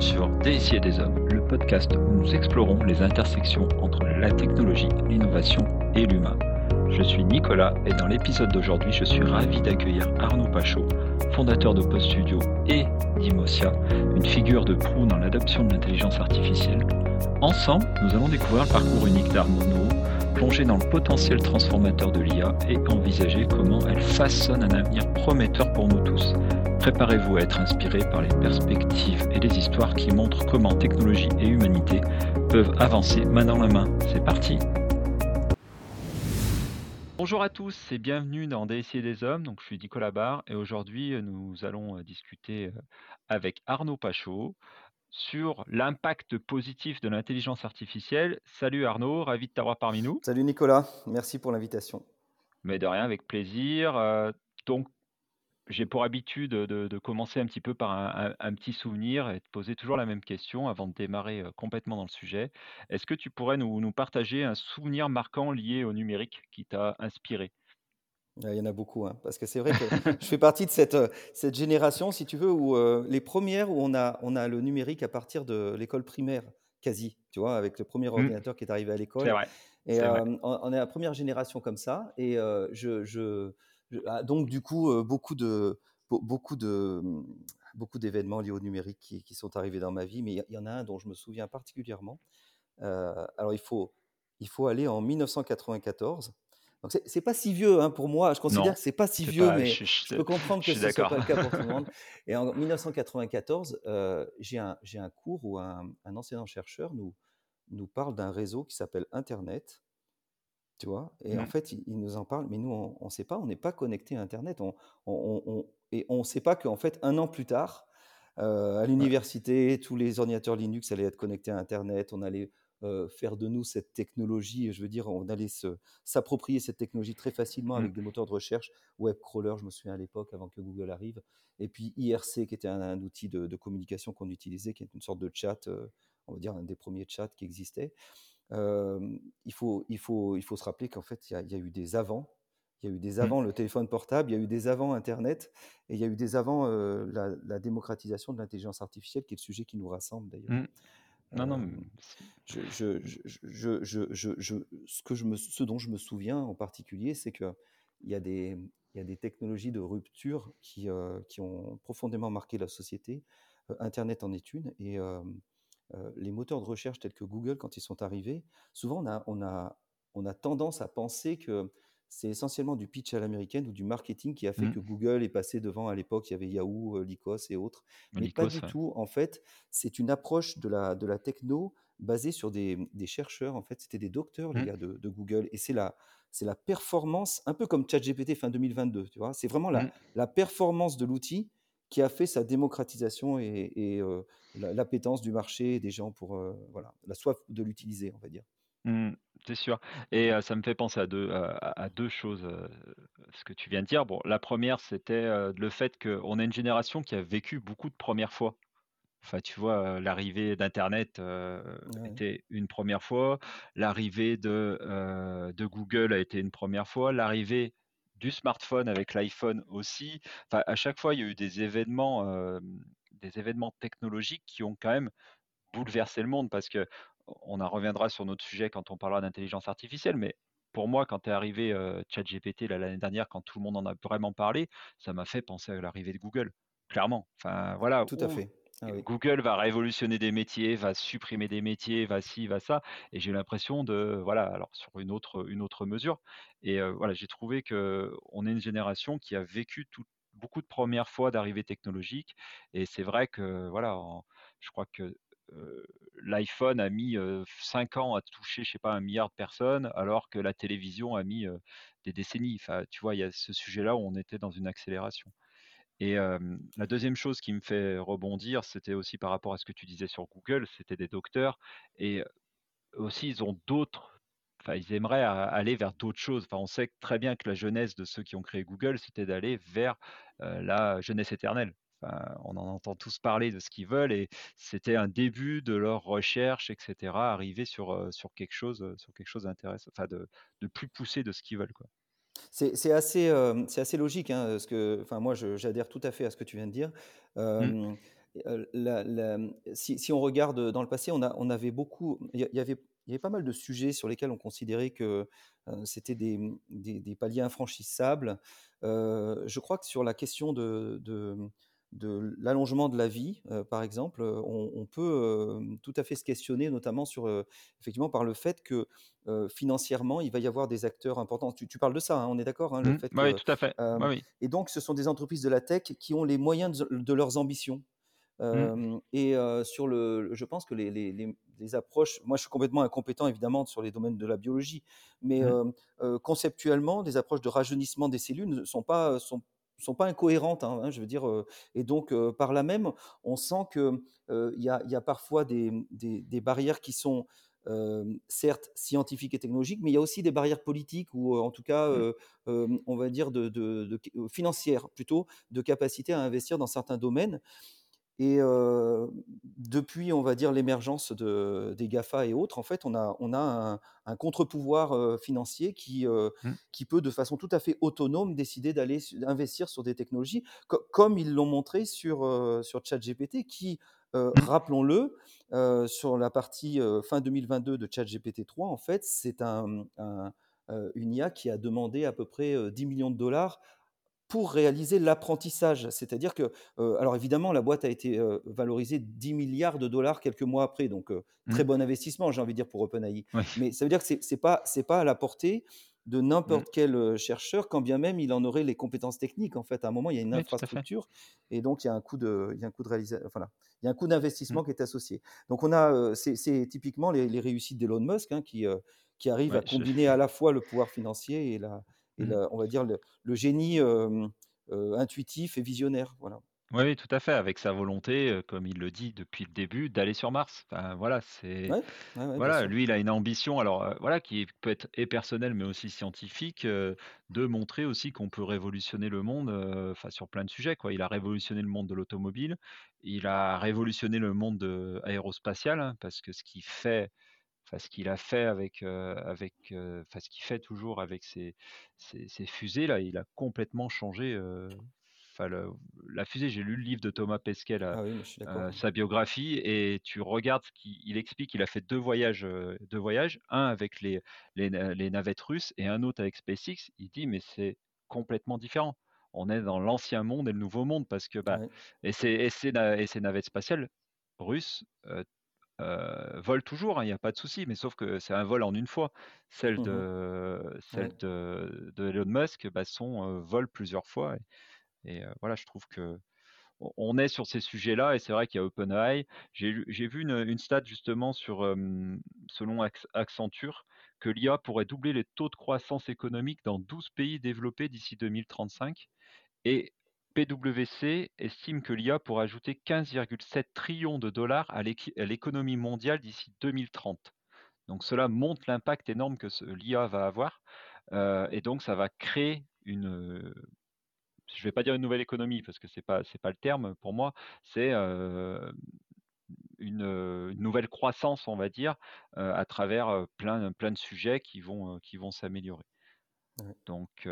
sur Des des Hommes, le podcast où nous explorons les intersections entre la technologie, l'innovation et l'humain. Je suis Nicolas et dans l'épisode d'aujourd'hui, je suis ravi d'accueillir Arnaud Pachot, fondateur de Post Studio et d'Imosia, une figure de proue dans l'adoption de l'intelligence artificielle. Ensemble, nous allons découvrir le parcours unique d'Arnaud, plonger dans le potentiel transformateur de l'IA et envisager comment elle façonne un avenir prometteur pour nous tous. Préparez-vous à être inspiré par les perspectives et les histoires qui montrent comment technologie et humanité peuvent avancer main dans la main. C'est parti Bonjour à tous et bienvenue dans DSI des Hommes. Donc, je suis Nicolas Barre et aujourd'hui nous allons discuter avec Arnaud Pachot sur l'impact positif de l'intelligence artificielle. Salut Arnaud, ravi de t'avoir parmi nous. Salut Nicolas, merci pour l'invitation. Mais de rien, avec plaisir. Euh, donc j'ai pour habitude de, commencer un petit peu par un, petit souvenir et de poser toujours la même question avant de démarrer complètement dans le sujet. Est-ce que tu pourrais nous, partager un souvenir marquant lié au numérique qui t'a inspiré? Il y en a beaucoup, hein, parce que c'est vrai que je fais partie de cette, cette génération, si tu veux, où les premières où on a, on a le numérique à partir de l'école primaire, quasi, tu vois, avec le premier mmh. ordinateur qui est arrivé à l'école. Et on, est la première génération comme ça. Et je, je ah, donc, du coup, beaucoup de, beaucoup de, beaucoup d'événements liés au numérique qui, sont arrivés dans ma vie, mais il y, en a un dont je me souviens particulièrement. Euh, alors, il faut, il faut aller en 1994. Donc, c'est pas si vieux hein, pour moi. Je considère que c'est pas si vieux, mais je, peux comprendre que ce soit pas le cas pour tout le monde. Et en 1994, euh, j'ai un, un, cours où un, un enseignant-chercheur nous, nous parle d'un réseau qui s'appelle Internet tu vois? Et en mmh. fait, il, nous en parle, mais nous, on ne sait pas, on n'est pas connecté à Internet. On, on, et on ne sait pas qu'en fait, un an plus tard, euh, à l'université, tous les ordinateurs Linux allaient être connectés à Internet. On allait euh, faire de nous cette technologie. Je veux dire, on allait s'approprier cette technologie très facilement avec mmh. des moteurs de recherche, webcrawler, je me souviens à l'époque, avant que Google arrive. Et puis IRC, qui était un, outil de, communication qu'on utilisait, qui est une sorte de chat, euh, on va dire un des premiers chats qui existait il, faut, il, faut, il faut se rappeler qu'en fait, il y, a, eu des avant. Il y a eu des mmh. avant le téléphone portable, il y a eu des avant Internet, et il y a eu des avant la, démocratisation de l'intelligence artificielle, qui est le sujet qui nous rassemble d'ailleurs. Mmh. Non, non. Je, je, je, ce, que je me, ce dont je me souviens en particulier, c'est qu'il y, a des, il y a des technologies de rupture qui, qui ont profondément marqué la société. Internet en est une. Et les moteurs de recherche tels que Google, quand ils sont arrivés, souvent on a, on a, on a tendance à penser que c'est essentiellement du pitch à l'américaine ou du marketing qui a fait mmh. que Google est passé devant. À l'époque, il y avait Yahoo, Lycos et autres. Mais pas du tout. En fait, c'est une approche de la, de la techno basée sur des, des chercheurs. En fait, c'était des docteurs, les mmh. gars de, Google. Et c'est la, c'est la performance, un peu comme ChatGPT fin 2022. Tu vois, c'est vraiment la, mmh. la performance de l'outil qui a fait sa démocratisation et, l'appétence du marché des gens pour voilà, la soif de l'utiliser, on va dire. Mmh, c'est sûr. Et ça me fait penser à deux, à, deux choses, ce que tu viens de dire. Bon, la première, c'était le fait qu'on a une génération qui a vécu beaucoup de premières fois. Enfin, tu vois, l'arrivée d'Internet était une première fois, l'arrivée de, de Google a été une première fois, l'arrivée du smartphone avec l'iPhone aussi. Enfin, à chaque fois, il y a eu des événements, des événements technologiques qui ont quand même bouleversé le monde parce que on en reviendra sur notre sujet quand on parlera d'intelligence artificielle, mais pour moi, quand est arrivé ChatGPT l'année dernière, quand tout le monde en a vraiment parlé, ça m'a fait penser à l'arrivée de Google, clairement. Enfin, voilà. Tout à fait. Ah Google va révolutionner des métiers, va supprimer des métiers, va ci, va ça. Et j'ai l'impression de, voilà, alors sur une autre, une autre mesure. Et voilà, j'ai trouvé que on est une génération qui a vécu beaucoup de premières fois d'arrivée technologique. Et c'est vrai que, voilà, je crois que l'iPhone a mis 5 ans à toucher, je sais pas, un milliard de personnes, alors que la télévision a mis des décennies. Enfin, tu vois, il y a ce sujet-là où on était dans une accélération. Et la deuxième chose qui me fait rebondir, c'était aussi par rapport à ce que tu disais sur Google, c'était des docteurs et aussi ils ont d'autres enfin ils aimeraient aller vers d'autres choses. Enfin, on sait très bien que la jeunesse de ceux qui ont créé Google, c'était d'aller vers la jeunesse éternelle. on en entend tous parler de ce qu'ils veulent et c'était un début de leur recherche, etc. Arriver sur, sur quelque chose, sur quelque chose d'intéressant, enfin de, de plus poussé de ce qu'ils veulent, quoi. C'est assez, euh, c'est assez logique, hein, que, enfin, moi, j'adhère tout à fait à ce que tu viens de dire. Mmh. heu, la la mmh, si si on regarde, dans le passé, on a on avait beaucoup il y il avait il y avait pas mal de sujets sur lesquels on considérait que, c'était des, des des paliers infranchissables. Je crois que sur la question de de, de l'allongement de la vie, heu, par exemple, heu, on on peut, hem, tout à fait se questionner, notamment sur, effectivement par le fait que, financièrement, il va y avoir des acteurs importants. Tu tu parles de ça, hein, on est d'accord, hein? Mmh. fait Oui, tout à fait. Oui. et donc ce sont des entreprises de la tech qui ont les moyens de de leurs ambitions. Mmh. Et sur le je pense que les les les les approches moi, je suis complètement incompétent évidemment sur les domaines de la biologie, mais Mmh. conceptuellement, des approches de rajeunissement des cellules ne sont pas, sont sont pas incohérentes, hein, hein, je veux dire, et donc par là même, on sent que, heu, il y a y a parfois des, des des barrières qui sont, certes scientifiques et technologiques, mais il y a aussi des barrières politiques ou, en tout cas, Mmh. on va dire de de de q financières plutôt, de capacité à investir dans certains domaines et depuis, on va dire, l'émergence de des GAFA et autres, en fait, on a on a un un contre-pouvoir, financier qui, Mmh. qui peut de façon tout à fait autonome décider d'aller investir sur des technologies co comme ils l'ont montré sur, ChatGPT qui, Mmh. rappelons-le, sur la partie, fin 2022 de ChatGPT 3, en fait, c'est un, un, heu, une IA qui a demandé à peu près, heu, 10 000 000 $ pour réaliser l'apprentissage. C'est-à-dire que, heu, alors évidemment, la boîte a été, heu, valorisée 10 milliards de dollars quelques mois après, donc heu, très Mmh. bon investissement, j'ai envie de dire pour OpenAI. Mais ça veut dire que c'est c'est pas pas à la portée de Mmh. n'importe quel, heu, chercheur, quand bien même il en aurait les compétences techniques. En fait, à un moment, il y a une Oui, infrastructure et donc il y a un coût de il y a un coût de réalisa enfin là, il y a un coût Mmh. d'investissement qui est associé. Donc on a, c'est typiquement les les réussites d'Elon Musk, hein, qui, qui arrive à je combiner à la fois le pouvoir financier et la et mmh. la on va dire le le génie, intuitif et visionnaire, voilà. Oui, tout à fait, avec sa volonté, comme il le dit depuis le début, d'aller sur Mars. Enfin, voilà, c'est Ouais, ouais, ouais, bien voilà, lui, il a une ambition alors, voilà, qui peut être et personnelle, mais aussi scientifique, de montrer aussi qu'on peut révolutionner le monde, enfin, sur plein de sujets, quoi. Il a révolutionné le monde de l'automobile, il a révolutionné le monde, aérospatial, hein, parce que ce qu'il fait Enfin, ce qu'il a fait avec, heu, enfin, ce qu'il fait toujours avec ses ses ses fusées-là, il a complètement changé, enfin le la fusée, j'ai lu le livre de Thomas Pesquet là, Ah oui, sa biographie et tu regardes ce qu'il il explique, il a fait 2 voyages, heu, 2 voyages, un avec les les na les navettes russes et un autre avec SpaceX. Il dit: «Mais c'est complètement différent. On est dans l'ancien monde et le nouveau monde» parce que, bah Ouais. et ces et ces na et ces navettes spatiales russes, Heu, vole toujours, hein, il y a pas de souci, mais sauf que c'est un vol en une fois. Celles Mmh de Ouais, celles de de Elon Musk, bah, sont, heu, volent plusieurs fois et voilà, je trouve qu'on on est sur ces sujets-là et c'est vrai qu'il y a OpenAI. J'ai vu une, une stat justement sur, selon Acc Accenture, que l'IA pourrait doubler les taux de croissance économique dans 12 pays développés d'ici 2035 et PwC estime que l'IA pourrait ajouter 15,7 trillions de dollars à l'économie mondiale d'ici 2030. Donc cela montre l'impact énorme que ce- l'IA va avoir. Euh, et donc ça va créer une, je ne vais pas dire une nouvelle économie parce que pas c'est pas le terme pour moi, c'est euh, une, une nouvelle croissance, on va dire, euh, à travers plein plein de sujets qui vont qui vont s'améliorer. ouais. Donc,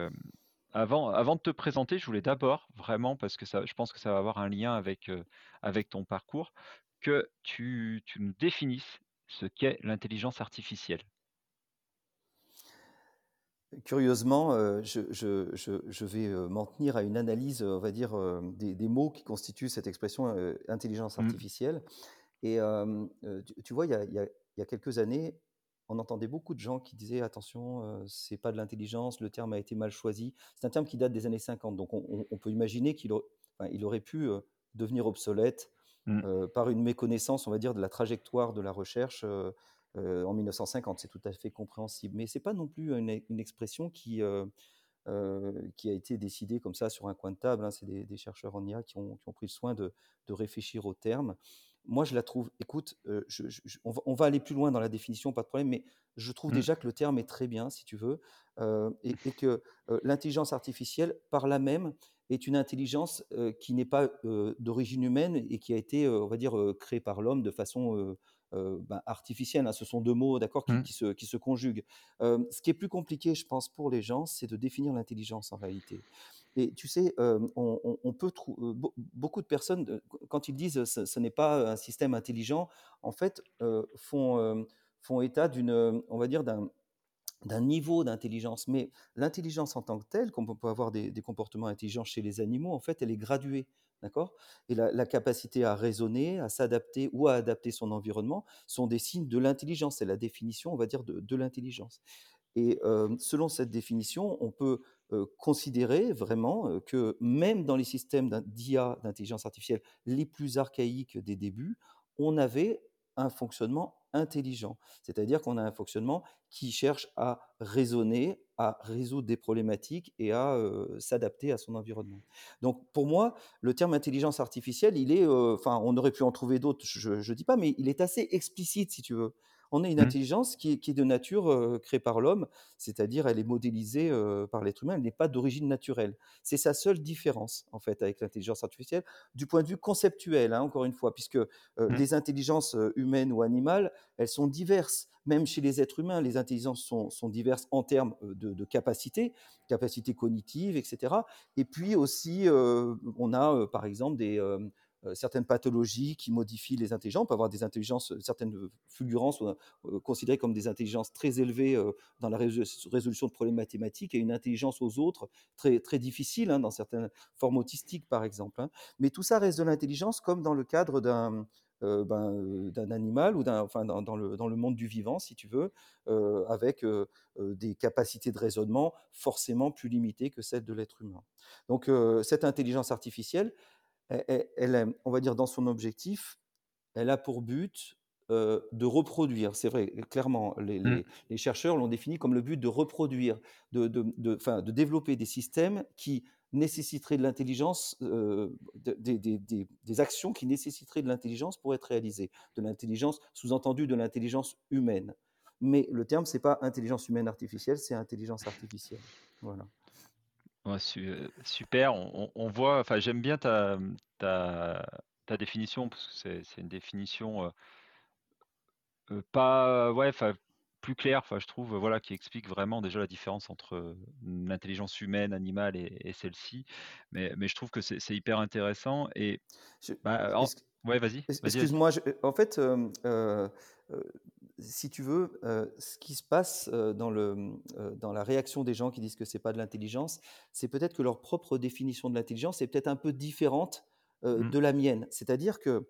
avant, avant de te présenter, je voulais d'abord, vraiment, parce que ça, je pense que ça va avoir un lien avec, euh, avec ton parcours, que tu, tu nous définisses ce qu'est l'intelligence artificielle. Curieusement, je je je je vais, m'en tenir à une analyse, on va dire, des des mots qui constituent cette expression, intelligence Mm, artificielle et tu tu vois, y a il y a quelques années, on entendait beaucoup de gens qui disaient: «Attention, heu, c'est pas de l'intelligence, le terme a été mal choisi». C'est un terme qui date des années 50, donc on peut imaginer qu'il au enfin, il aurait pu, devenir obsolète, mm, heu, par une méconnaissance, on va dire, de la trajectoire de la recherche, en 1950. C'est tout à fait compréhensible. Mais c'est pas non plus une une expression qui, a été décidée comme ça sur un coin de table, hein. C'est des des chercheurs en IA qui ont qui ont pris le soin de de réfléchir au terme. Moi, je la trouve écoute, heu, je je je on va on va aller plus loin dans la définition, pas de problème, mais je trouve mm, déjà que le terme est très bien, si tu veux, heu et et que, heu, l'intelligence artificielle, par là même, est une intelligence, qui n'est pas, d'origine humaine et qui a été, on va dire, créée par l'homme de façon, bah, artificielle, hein. Ce sont 2 mots, d'accord, qui mm, qui se qui se conjuguent. Ce qui est plus compliqué, je pense, pour les gens, c'est de définir l'intelligence en réalité. Et tu sais, on peut beaucoup de personnes, quand ils disent ce, ce n'est pas un système intelligent, en fait, font, état d'une, on va dire, d'un niveau d'intelligence. Mais l'intelligence en tant que telle, comme on peut avoir des, comportements intelligents chez les animaux, en fait, elle est graduée. D'accord? Et la, capacité à raisonner, à s'adapter ou à adapter son environnement sont des signes de l'intelligence. C'est la définition, on va dire, de, l'intelligence. Et selon cette définition, on peut considérer vraiment euh, que même dans les systèmes d'IA, d'intelligence artificielle, les plus archaïques des débuts, on avait un fonctionnement intelligent. C'est-à-dire qu'on a un fonctionnement qui cherche à raisonner, à résoudre des problématiques et à euh, s'adapter à son environnement. Donc pour moi, le terme intelligence artificielle, il est, euh, on aurait pu en trouver d'autres, je ne dis pas, mais il est assez explicite si tu veux. On a une Mmh. intelligence qui est, qui est de nature euh, créée par l'homme, c'est-à-dire elle est modélisée euh, par l'être humain, elle n'est pas d'origine naturelle. C'est sa seule différence en fait avec l'intelligence artificielle du point de vue conceptuel, hein, encore une fois, puisque euh, Mmh. les intelligences humaines ou animales, elles sont diverses. Même chez les êtres humains, les intelligences sont, sont diverses en termes de, de capacité, capacité cognitive, etc. Et puis aussi, on a par exemple des, certaines pathologies qui modifient les intelligences. On peut avoir des intelligences, euh, certaines fulgurances euh, considérées comme des intelligences très élevées euh, dans la résolution de problèmes mathématiques et une intelligence aux autres très, très difficile hein, dans certaines formes autistiques, par exemple. hein. Mais tout ça reste de l'intelligence comme dans le cadre d'un euh, ben, euh, animal ou d'un, enfin, dans, le, dans le monde du vivant, si tu veux, euh, avec euh, euh, des capacités de raisonnement forcément plus limitées que celles de l'être humain. Donc euh, cette intelligence artificielle, elle, elle- on va dire dans son objectif, elle a pour but euh, de reproduire, c'est vrai, clairement, les, Mmh. les- les chercheurs l'ont défini comme le but de reproduire, de, de, de- enfin, de développer des systèmes qui nécessiteraient de l'intelligence, euh, de- des, des- des- des actions qui nécessiteraient de l'intelligence pour être réalisées, de l'intelligence, sous-entendu de l'intelligence humaine. Mais le terme, c'est pas intelligence humaine artificielle, c'est intelligence artificielle. Voilà. Ouais, su- euh, super. On, on- on voit. Enfin, j'aime bien ta, ta, ta définition parce que c'est c'est une définition euh, euh, pas ouais, enfin plus claire. Enfin, je trouve voilà qui explique vraiment déjà la différence entre euh, l'intelligence humaine, animale et, et celle-ci. Mais, mais je trouve que c'est c'est hyper intéressant. Et Je- bah, en- ouais, vas-y. Excuse-moi, je- en fait, euh, si tu veux, euh, ce qui se passe euh, dans le, euh, dans la réaction des gens qui disent que c'est pas de l'intelligence, c'est peut-être que leur propre définition de l'intelligence est peut-être un peu différente euh, Mm, de la mienne. C'est-à-dire que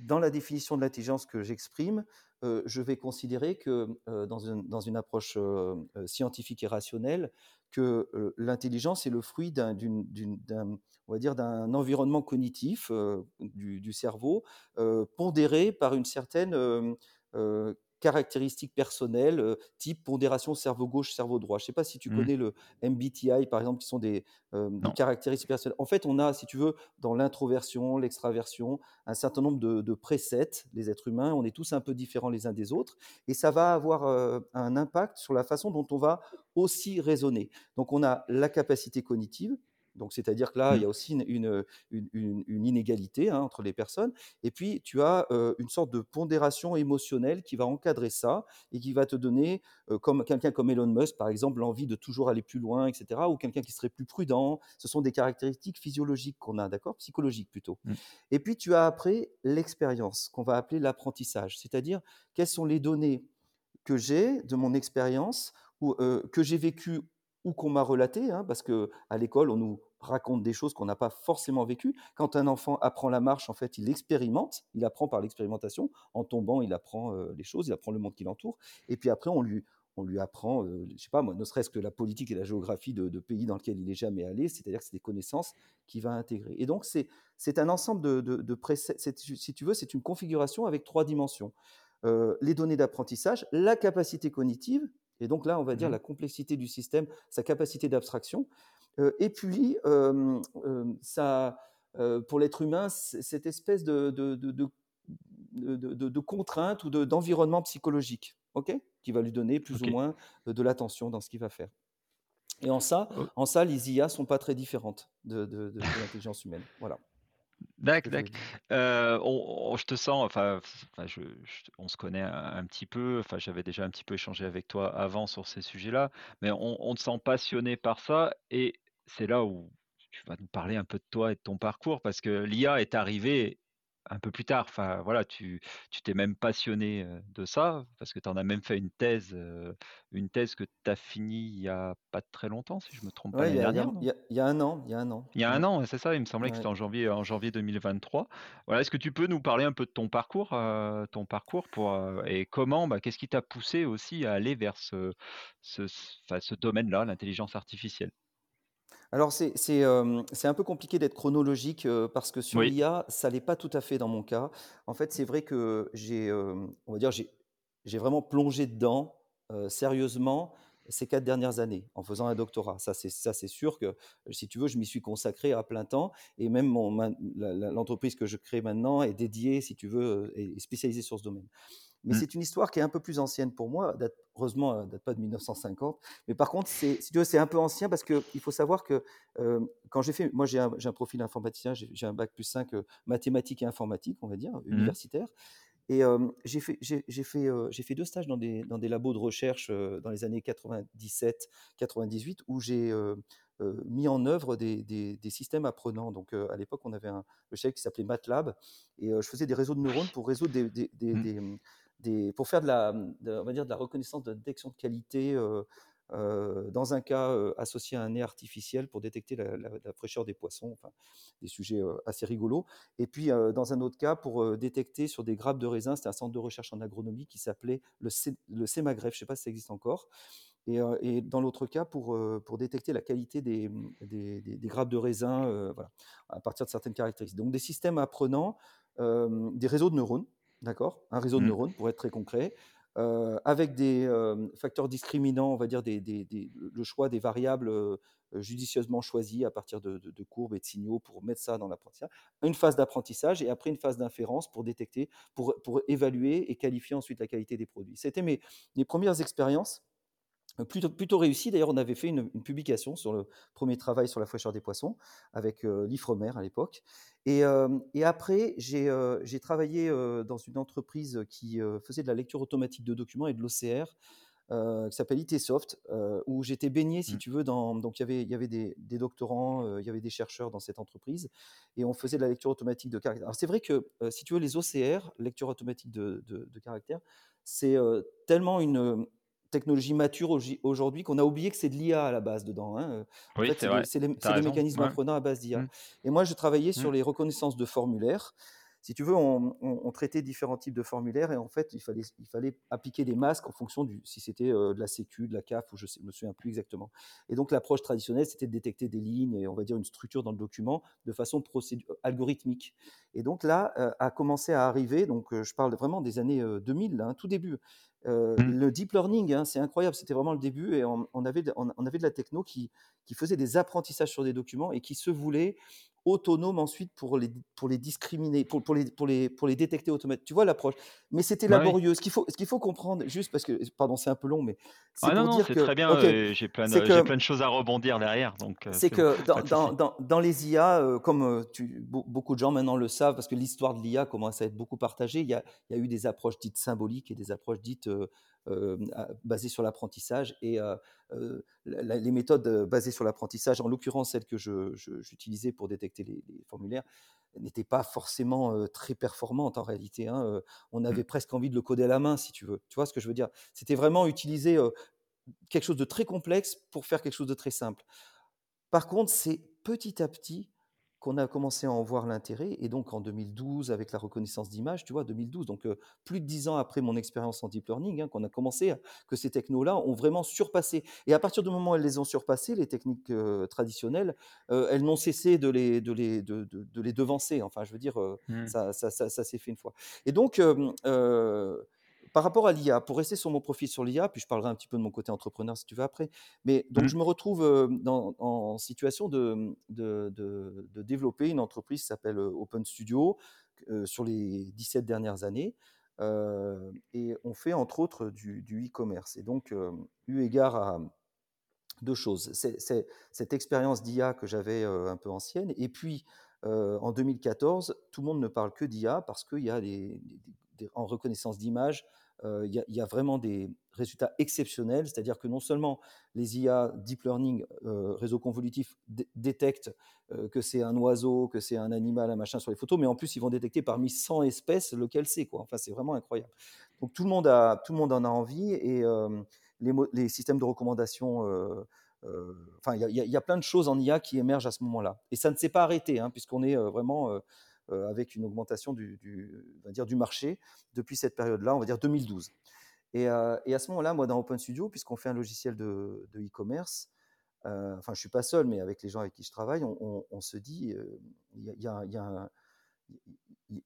dans la définition de l'intelligence que j'exprime, euh, je vais considérer que euh, dans une, dans une approche euh, scientifique et rationnelle, que l'intelligence est le fruit d'un, on va dire, d'un environnement cognitif du, cerveau pondéré par une certaine euh, euh, caractéristique personnelle, euh, type pondération cerveau gauche, cerveau droit. Je ne sais pas si tu mm. connais le MBTI, par exemple, qui sont des, euh, des caractéristiques personnelles. En fait, on a, si tu veux, dans l'introversion, l'extraversion, un certain nombre de, de précepts, les êtres humains, on est tous un peu différents les uns des autres, et ça va avoir euh, un impact sur la façon dont on va aussi raisonner. Donc, on a la capacité cognitive, donc c'est-à-dire que là, il y a aussi une, une- une- une- une inégalité hein, entre les personnes. Et puis, tu as euh, une sorte de pondération émotionnelle qui va encadrer ça et qui va te donner, euh, comme quelqu'un comme Elon Musk, par exemple, l'envie de toujours aller plus loin, etc., ou quelqu'un qui serait plus prudent. Ce sont des caractéristiques physiologiques qu'on a, d'accord? Psychologiques plutôt. mm, Et puis, tu as après l'expérience, qu'on va appeler l'apprentissage, c'est-à-dire quelles sont les données que j'ai de mon expérience ou euh, que j'ai vécu ou qu'on m'a relaté, hein, parce que à l'école, on nous raconte des choses qu'on n'a pas forcément vécues. Quand un enfant apprend la marche, en fait, il expérimente, il apprend par l'expérimentation. En tombant, il apprend euh, les choses, il apprend le monde qui l'entoure. Et puis après, on lui, on lui apprend, euh, je sais pas moi, ne serait-ce que la politique et la géographie de, pays dans lesquels il n'est jamais allé, c'est-à-dire que c'est des connaissances qu'il va intégrer. Et donc, c'est, un ensemble de, de, de si tu veux, c'est une configuration avec trois dimensions. Euh, les données d'apprentissage, la capacité cognitive, et donc là, on va dire mm. la complexité du système, sa capacité d'abstraction, euh, et puis euh, euh, ça, pour l'être humain, cette espèce de, de, de, contrainte ou de- d'environnement psychologique, ok, qui va lui donner plus ou moins de l'attention dans ce qu'il va faire. Et en ça, Oh, en ça, les IA sont pas très différentes de, l'intelligence humaine. Voilà Dac, dac. Euh, on, on- je te sens, enfin, f- enfin, je, je- on se connaît un, un petit peu. Enfin, j'avais déjà un petit peu échangé avec toi avant sur ces sujets-là, mais on, on te sent passionné par ça, et c'est là où tu vas nous parler un peu de toi et de ton parcours parce que l'IA est arrivée un peu plus tard. Enfin, voilà, tu tu t'es même passionné, de ça parce que tu en as même fait une thèse, une thèse que tu as finie il y a pas très longtemps, si je me trompe pas, Ouais, il y a il y a dernière, il y a il y a 1 an, il y a 1 an. Il y a un an, c'est ça, il me semblait que c'était en janvier en janvier 2023. Voilà, est-ce que tu peux nous parler un peu de ton parcours, ton parcours pour, et comment, bah, qu'est-ce qui t'a poussé aussi à aller vers ce ce ce enfin, ce domaine-là, l'intelligence artificielle? Alors c'est c'est, un peu compliqué d'être chronologique, heu, parce que sur Oui. l'IA, ça l'est pas tout à fait dans mon cas. En fait, c'est vrai que j'ai, hem, on va dire, j'ai j'ai vraiment plongé dedans, sérieusement ces 4 dernières années, en faisant un doctorat. Ça, c'est ça, c'est sûr que, si tu veux, je m'y suis consacré à plein temps et même mon main la la l'entreprise que je crée maintenant est dédiée, si tu veux, heu, est est spécialisée sur ce domaine. Mais Mmh. c'est une histoire qui est un peu plus ancienne pour moi, date heureusement, elle date pas de 1950. Mais par contre, c'est si tu veux, c'est un peu ancien parce qu'il faut savoir que, hem, quand j'ai fait moi j'ai un profil informaticien, j'ai un bac+5, heu, mathématiques et informatique, on va dire, Mmh. universitaire et j'ai fait j'ai 2 stages dans des dans des labos de recherche, dans les années 97-98 où j'ai, mis en œuvre des des des systèmes apprenants. Donc, à l'époque, on avait un logiciel qui s'appelait MATLAB et je faisais des réseaux de neurones pour résoudre des Mmh. Pour faire de la, reconnaissance de détection de qualité, heu heu, dans un cas, heu, associé à un nez artificiel pour détecter la la fraîcheur des poissons, enfin des sujets, assez rigolos. Et puis, dans un autre cas pour, détecter sur des grappes de raisin, c'était un centre de recherche en agronomie qui s'appelait le C le CEMAGREF, je ne sais pas si ça existe encore. Et dans l'autre cas pour, détecter la qualité des, grappes de raisin, à partir de certaines caractéristiques. Donc des systèmes apprenants, des réseaux de neurones, d'accord? Un réseau de Mmh. neurones pour être très concret, heu, avec des, hem, facteurs discriminants, on va dire des des des le choix des variables, heu, judicieusement choisies à partir de de de courbes et de signaux pour mettre ça dans l'apprentissage. Une phase d'apprentissage et après une phase d'inférence pour détecter, pour pour évaluer et qualifier ensuite la qualité des produits. C'était mes mes premières expériences plutôt plutôt réussi. D'ailleurs, on avait fait une une publication sur le premier travail sur la fraîcheur des poissons avec, heu, l'Ifremer à l'époque et et après j'ai, travaillé, dans une entreprise qui, faisait de la lecture automatique de documents et de l'OCR, qui s'appelle IT-Soft, où j'étais baigné, si Mmh. tu veux, dans donc il y avait il y avait des des doctorants, il y avait des chercheurs dans cette entreprise et on faisait de la lecture automatique de caractères. Alors c'est vrai que, si tu veux, les OCR, lecture automatique de de de caractères, c'est, tellement une, technologie mature aujourd'hui qu'on a oublié que c'est de l'IA à la base dedans, hein, en Oui, fait, c'est des mécanismes Ouais. apprenants à base d'IA Mmh. et moi, je travaillais Mmh. sur les reconnaissances de formulaires. Si tu veux, on on on traitait différents types de formulaires et en fait, il fallait il fallait appliquer des masques en fonction du si c'était, heu, de la sécu, de la CAF ou je sais me souviens plus exactement et donc l'approche traditionnelle, c'était de détecter des lignes et on va dire une structure dans le document de façon procédu algorithmique et donc là, heu, a commencé à arriver donc je parle vraiment des années, heu, 2000 là, hein, tout début, Heu, Mmh. le deep learning, hein, c'est incroyable, c'était vraiment le début et on on avait de on on avait de la techno qui qui faisait des apprentissages sur des documents et qui se voulait autonome ensuite pour les pour les discriminer, pour pour les pour les pour les détecter automatiquement. tu vois l'approche? Mais c'était Bah, laborieux. Ce qu'il faut qu'il faut comprendre juste parce que pardon, c'est un peu long, mais c'est Ah non, pour non, dire c'est que très bien, OK, heu, j'ai plein de que plein de choses à rebondir derrière, donc heu, c'est bon, que dans dans dans dans les IA, heu, comme, tu beaucoup de gens maintenant le savent parce que l'histoire de l'IA commence à être beaucoup partagée. Il y a il y a eu des approches dites symboliques et des approches dites, basées sur l'apprentissage et la la les méthodes, heu, basées sur l'apprentissage, en l'occurrence celles que j'utilisais pour détecter les les formulaires, n'étaient pas forcément, heu, très performantes en réalité, hein, on Mmh. avait presque envie de le coder à la main si tu veux. Tu vois ce que je veux dire? C'était vraiment utiliser, quelque chose de très complexe pour faire quelque chose de très simple. Par contre, c'est petit à petit qu'on a commencé à en voir l'intérêt et donc en 2012 avec la reconnaissance d'images, tu vois? 2012 donc heu, plus de 10 ans après mon expérience en deep learning, hein, qu'on a commencé à que ces technos-là ont vraiment surpassé et à partir du moment où elles les ont surpassées, les techniques, heu, traditionnelles, heu, elles n'ont cessé de les de les de de de les devancer. Enfin, je veux dire, Mmh. ça ça ça ça s'est fait une fois et donc par rapport à l'IA, pour rester sur mon profil sur l'IA, puis je parlerai un petit peu de mon côté entrepreneur si tu veux après. Mais donc Mmh. je me retrouve, dans en situation de, mmh, de de de développer une entreprise qui s'appelle, Open Studio, sur les 17 dernières années, et on fait entre autres du du e-commerce et donc, eu égard à 2 choses. Cette expérience d'IA que j'avais, un peu ancienne et puis, en 2014, tout le monde ne parle que d'IA parce qu'il y a des en reconnaissance d'images, il y, a vraiment des résultats exceptionnels. C'est-à-dire que non seulement les IA deep learning, euh, réseau convolutif, détectent euh, que c'est un oiseau, que c'est un animal, un machin sur les photos, mais en plus ils vont détecter parmi 100 espèces lequel c'est. Enfin, c'est vraiment incroyable. Donc tout le monde, a, tout le monde en a envie et euh, les, les, systèmes de recommandation. Enfin, il y, y, a plein de choses en IA qui émergent à ce moment-là. Et ça ne s'est pas arrêté, hein, puisqu'on est vraiment avec une augmentation du, va dire, du marché depuis cette période-là, on va dire 2012. Et, euh, et, à ce moment-là, moi, dans Open Studio, puisqu'on fait un logiciel de e-commerce, euh, enfin, je suis pas seul, mais avec les gens avec qui je travaille, on, se dit, il y, y, a, y, a un,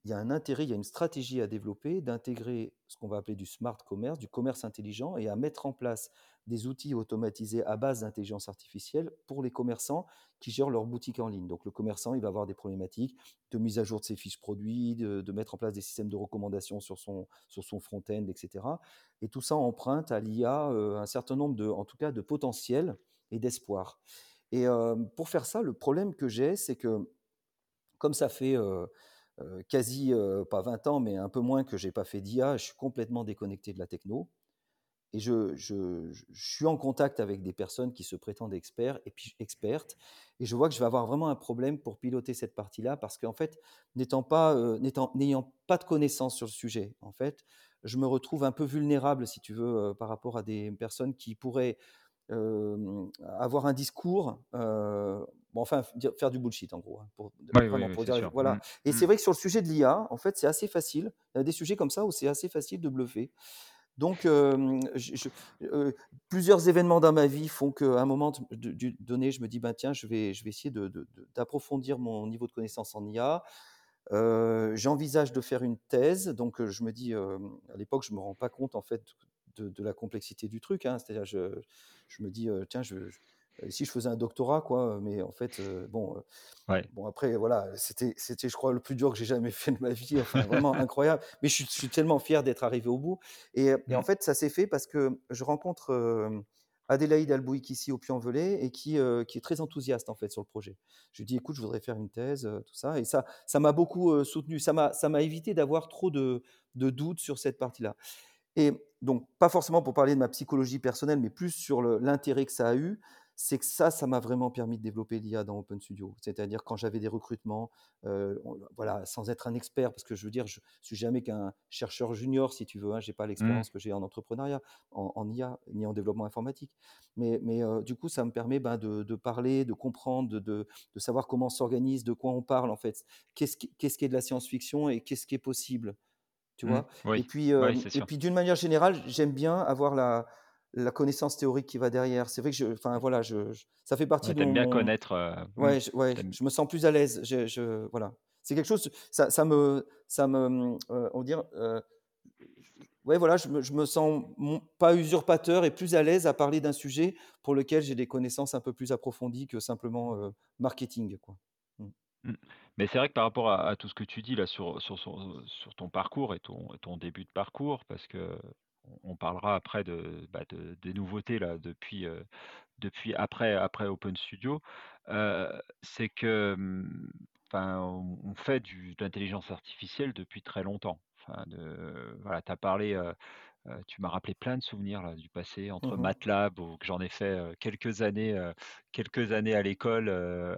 il y a un intérêt, il y a une stratégie à développer d'intégrer ce qu'on va appeler du smart commerce, du commerce intelligent, et à mettre en place des outils automatisés à base d'intelligence artificielle pour les commerçants qui gèrent leur boutique en ligne. Donc le commerçant, il va avoir des problématiques de mise à jour de ses fiches produits, de, mettre en place des systèmes de recommandation sur son, sur son front-end, etc. Et tout ça emprunte à l'IA euh, un certain nombre de, en tout cas, de potentiel et d'espoir. Et euh, pour faire ça, le problème que j'ai, c'est que comme ça fait euh, quasi, euh, pas 20 ans, mais un peu moins que j'ai pas fait d'IA, je suis complètement déconnecté de la techno. Et je, suis en contact avec des personnes qui se prétendent experts et puis expertes, et je vois que je vais avoir vraiment un problème pour piloter cette partie-là, parce qu'en fait, n'étant pas, euh, n'ayant pas de connaissances sur le sujet, en fait, je me retrouve un peu vulnérable, si tu veux, euh, par rapport à des personnes qui pourraient euh, avoir un discours, euh, bon, enfin dire, faire du bullshit en gros. Hein, pour, oui, oui, pour dire, voilà. Mmh. Et mmh. c'est vrai que sur le sujet de l'IA, en fait, c'est assez facile. Il y a des sujets comme ça où c'est assez facile de bluffer. Donc, euh, je, je, euh, plusieurs événements dans ma vie font qu'à un moment de, de, donné, je me dis, ben, tiens, je vais, je vais essayer d'approfondir mon niveau de connaissance en IA. Euh, J'envisage de faire une thèse, donc je me dis, à l'époque, je me rends pas compte en fait de, de la complexité du truc. Hein. C'est-à-dire, je, je, me dis, tiens, je, si je faisais un doctorat, quoi, mais en fait, bon, ouais. bon, après, voilà, c'était, c'était, je crois, le plus dur que j'ai jamais fait de ma vie, enfin, vraiment incroyable. Mais je suis, je suis, tellement fier d'être arrivé au bout. Et, et, en fait, ça s'est fait parce que je rencontre euh, Adélaïde Albouik ici au Puy-en-Velay et qui, euh, qui est très enthousiaste en fait sur le projet. Je lui dis, écoute, je voudrais faire une thèse, euh, tout ça, et ça, ça m'a beaucoup soutenu. Ça m'a, ça m'a évité d'avoir trop de, de doutes sur cette partie-là. Et donc, pas forcément pour parler de ma psychologie personnelle, mais plus sur l'intérêt que ça a eu, c'est que ça, ça m'a vraiment permis de développer l'IA dans Open Studio. C'est-à-dire quand j'avais des recrutements, euh, voilà, sans être un expert, parce que je veux dire, je suis jamais qu'un chercheur junior, si tu veux, hein, j'ai pas l'expérience mmh. que j'ai en entrepreneuriat, en, en, IA, ni en développement informatique. Mais, mais euh, du coup, ça me permet ben, de, de, parler, de comprendre, de, de, de savoir comment s'organise, de quoi on parle en fait. Qu'est-ce qui, qu qui, est de la science-fiction et qu'est-ce qui est possible tu vois? Mmh, oui, Et puis, euh, oui, et puis d'une manière générale, j'aime bien avoir la, la connaissance théorique qui va derrière. C'est vrai que je, enfin voilà, je, je, ça fait partie ouais, de mon. bien connaître. Euh, ouais, je, ouais, je me sens plus à l'aise. Je, voilà, c'est quelque chose. Ça, ça me, ça me, euh, on dire. Euh, ouais, voilà, je me, je me sens pas usurpateur et plus à l'aise à parler d'un sujet pour lequel j'ai des connaissances un peu plus approfondies que simplement euh, marketing, quoi. Mmh. Mmh. Mais c'est vrai que par rapport à, à, tout ce que tu dis là sur, sur, sur, sur ton parcours et ton, ton, début de parcours, parce que on parlera après de, bah de des nouveautés là depuis, euh, depuis après, après Open Studio, euh, c'est que mmh, enfin, on, fait du, de l'intelligence artificielle depuis très longtemps. Enfin, de, voilà, tu as parlé, euh, tu m'as rappelé plein de souvenirs là, du passé entre Mmh MATLAB, que j'en ai fait quelques années, quelques années à l'école.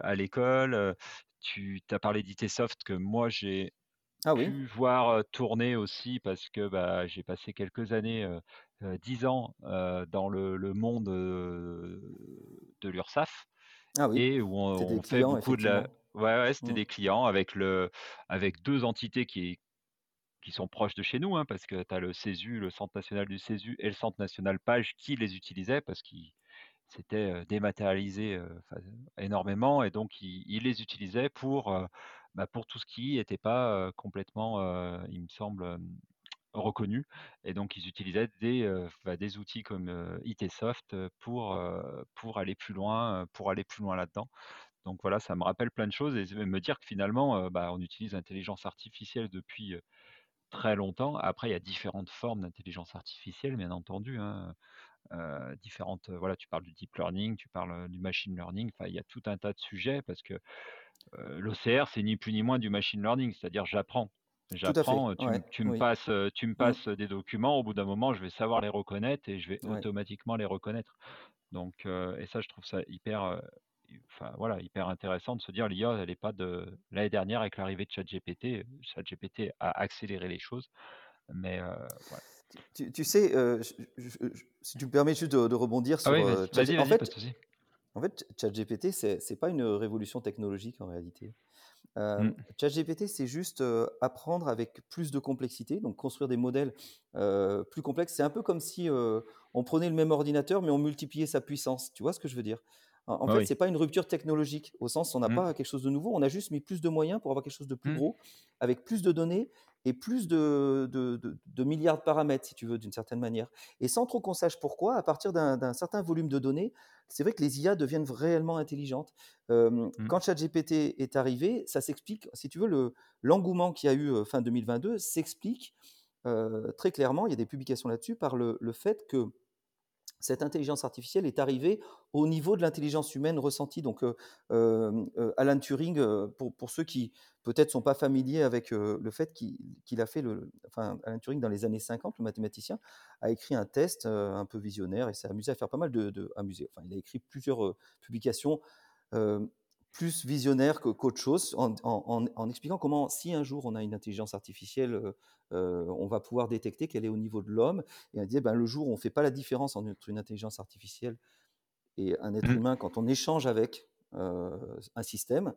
à l'école. tu as parlé d'ITsoft que moi j'ai ah pu voir tourner aussi parce que bah, j'ai passé quelques années, euh, euh, 10 ans euh, dans le, le monde euh, de l'URSSAF Ah oui. et où on, C'était des on fait clients, beaucoup de la. Ouais, ouais c'était Mmh. des clients avec, le, avec deux entités qui, qui sont proches de chez nous, hein, parce que tu as le CESU, le Centre national du CESU et le Centre national Page qui les utilisaient parce qu'ils s'étaient dématérialisés énormément et donc ils, ils les utilisaient pour bah, pour tout ce qui n'était pas complètement, il me semble, reconnu. Et donc, ils utilisaient des, bah, outils comme euh, ITsoft pour, aller plus loin, pour aller plus loin là-dedans. Donc voilà, ça me rappelle plein de choses et me dire que finalement, bah, on utilise l'intelligence artificielle depuis très longtemps. Après, il y a différentes formes d'intelligence artificielle, bien entendu. Hein. Différentes, voilà, tu parles du deep learning, tu parles du machine learning. Enfin, il y a tout un tas de sujets parce que l'OCR, c'est ni plus ni moins du machine learning, c'est-à-dire j'apprends. J'apprends, tu me ouais, tu me oui. passes, heu, tu me Mmh. passes des documents, au bout d'un moment, je vais savoir les reconnaître et je vais Ouais. automatiquement les reconnaître. Donc et ça, je trouve ça hyper, enfin, voilà, hyper intéressant de se dire l'IA, elle est pas de l'année dernière avec l'arrivée de ChatGPT, ChatGPT a accéléré les choses, mais voilà. Tu sais, heu, je je je si tu me permets juste de de rebondir Ah sur, oui, Chat vas-y, en fait. En fait, ChatGPT, c'est c'est pas une, révolution technologique en réalité. Hem, Mmh, ChatGPT, c'est juste, heu, apprendre avec plus de complexité, donc construire des modèles, heu, plus complexes. C'est un peu comme si, on prenait le même ordinateur, mais on multipliait sa puissance. Tu vois ce que je veux dire? En en bah, fait, oui. c'est pas une rupture technologique, au sens où on n'a Mmh, pas quelque chose de nouveau, on a juste mis plus de moyens pour avoir quelque chose de plus mmh, gros, avec plus de données et plus de de de de milliards de paramètres, si tu veux, d'une certaine manière et sans trop qu'on sache pourquoi, à partir d'un certain volume de données, c'est vrai que les IA deviennent réellement intelligentes. Mmh, quand ChatGPT est arrivé, ça s'explique, si tu veux, le l'engouement qu'il y a eu, fin 2022 s'explique, très clairement, il y a des publications là-dessus, par le le fait que cette intelligence artificielle est arrivée au niveau de l'intelligence humaine ressentie. Donc, heu, hem, heu, Alan Turing, pour ceux qui peut-être sont pas familiers avec, le fait qu'il a fait le Alan Turing dans les années 50, le mathématicien, a écrit un test, un peu visionnaire et s'est amusé à faire pas mal de de enfin, il a écrit plusieurs, publications plus visionnaire qu'autre chose, en en en en expliquant comment, si un jour on a une intelligence artificielle, heu heu, on va pouvoir détecter qu'elle est au niveau de l'homme et elle disait: «Ben, le jour où on ne fait pas la différence entre une intelligence artificielle et un être mmh, humain quand on échange avec, heu, un système,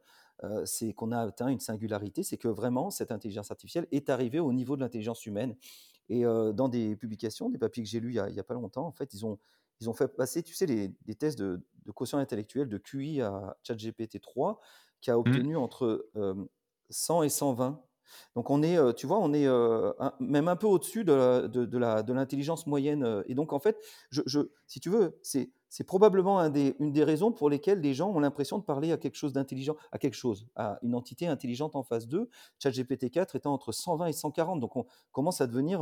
c'est qu'on a atteint une singularité, c'est que vraiment cette intelligence artificielle est arrivée au niveau de l'intelligence humaine. Et dans des publications, des papiers que j'ai lus il y a il y a pas longtemps, en fait, ils ont ils ont fait passer, tu sais, les des tests de de quotient intellectuel, de QI à ChatGPT-3 qui a mmh, obtenu entre, hem, 100 et 120. Donc on est, heu, tu vois, on est, un même un peu au-dessus de de de l'intelligence moyenne, et donc en fait, je je si tu veux, c'est c'est probablement un des une des raisons pour lesquelles les gens ont l'impression de parler à quelque chose d'intelligent, à quelque chose, à une entité intelligente en face d'eux. ChatGPT-4 étant entre 120 et 140, donc on commence à devenir,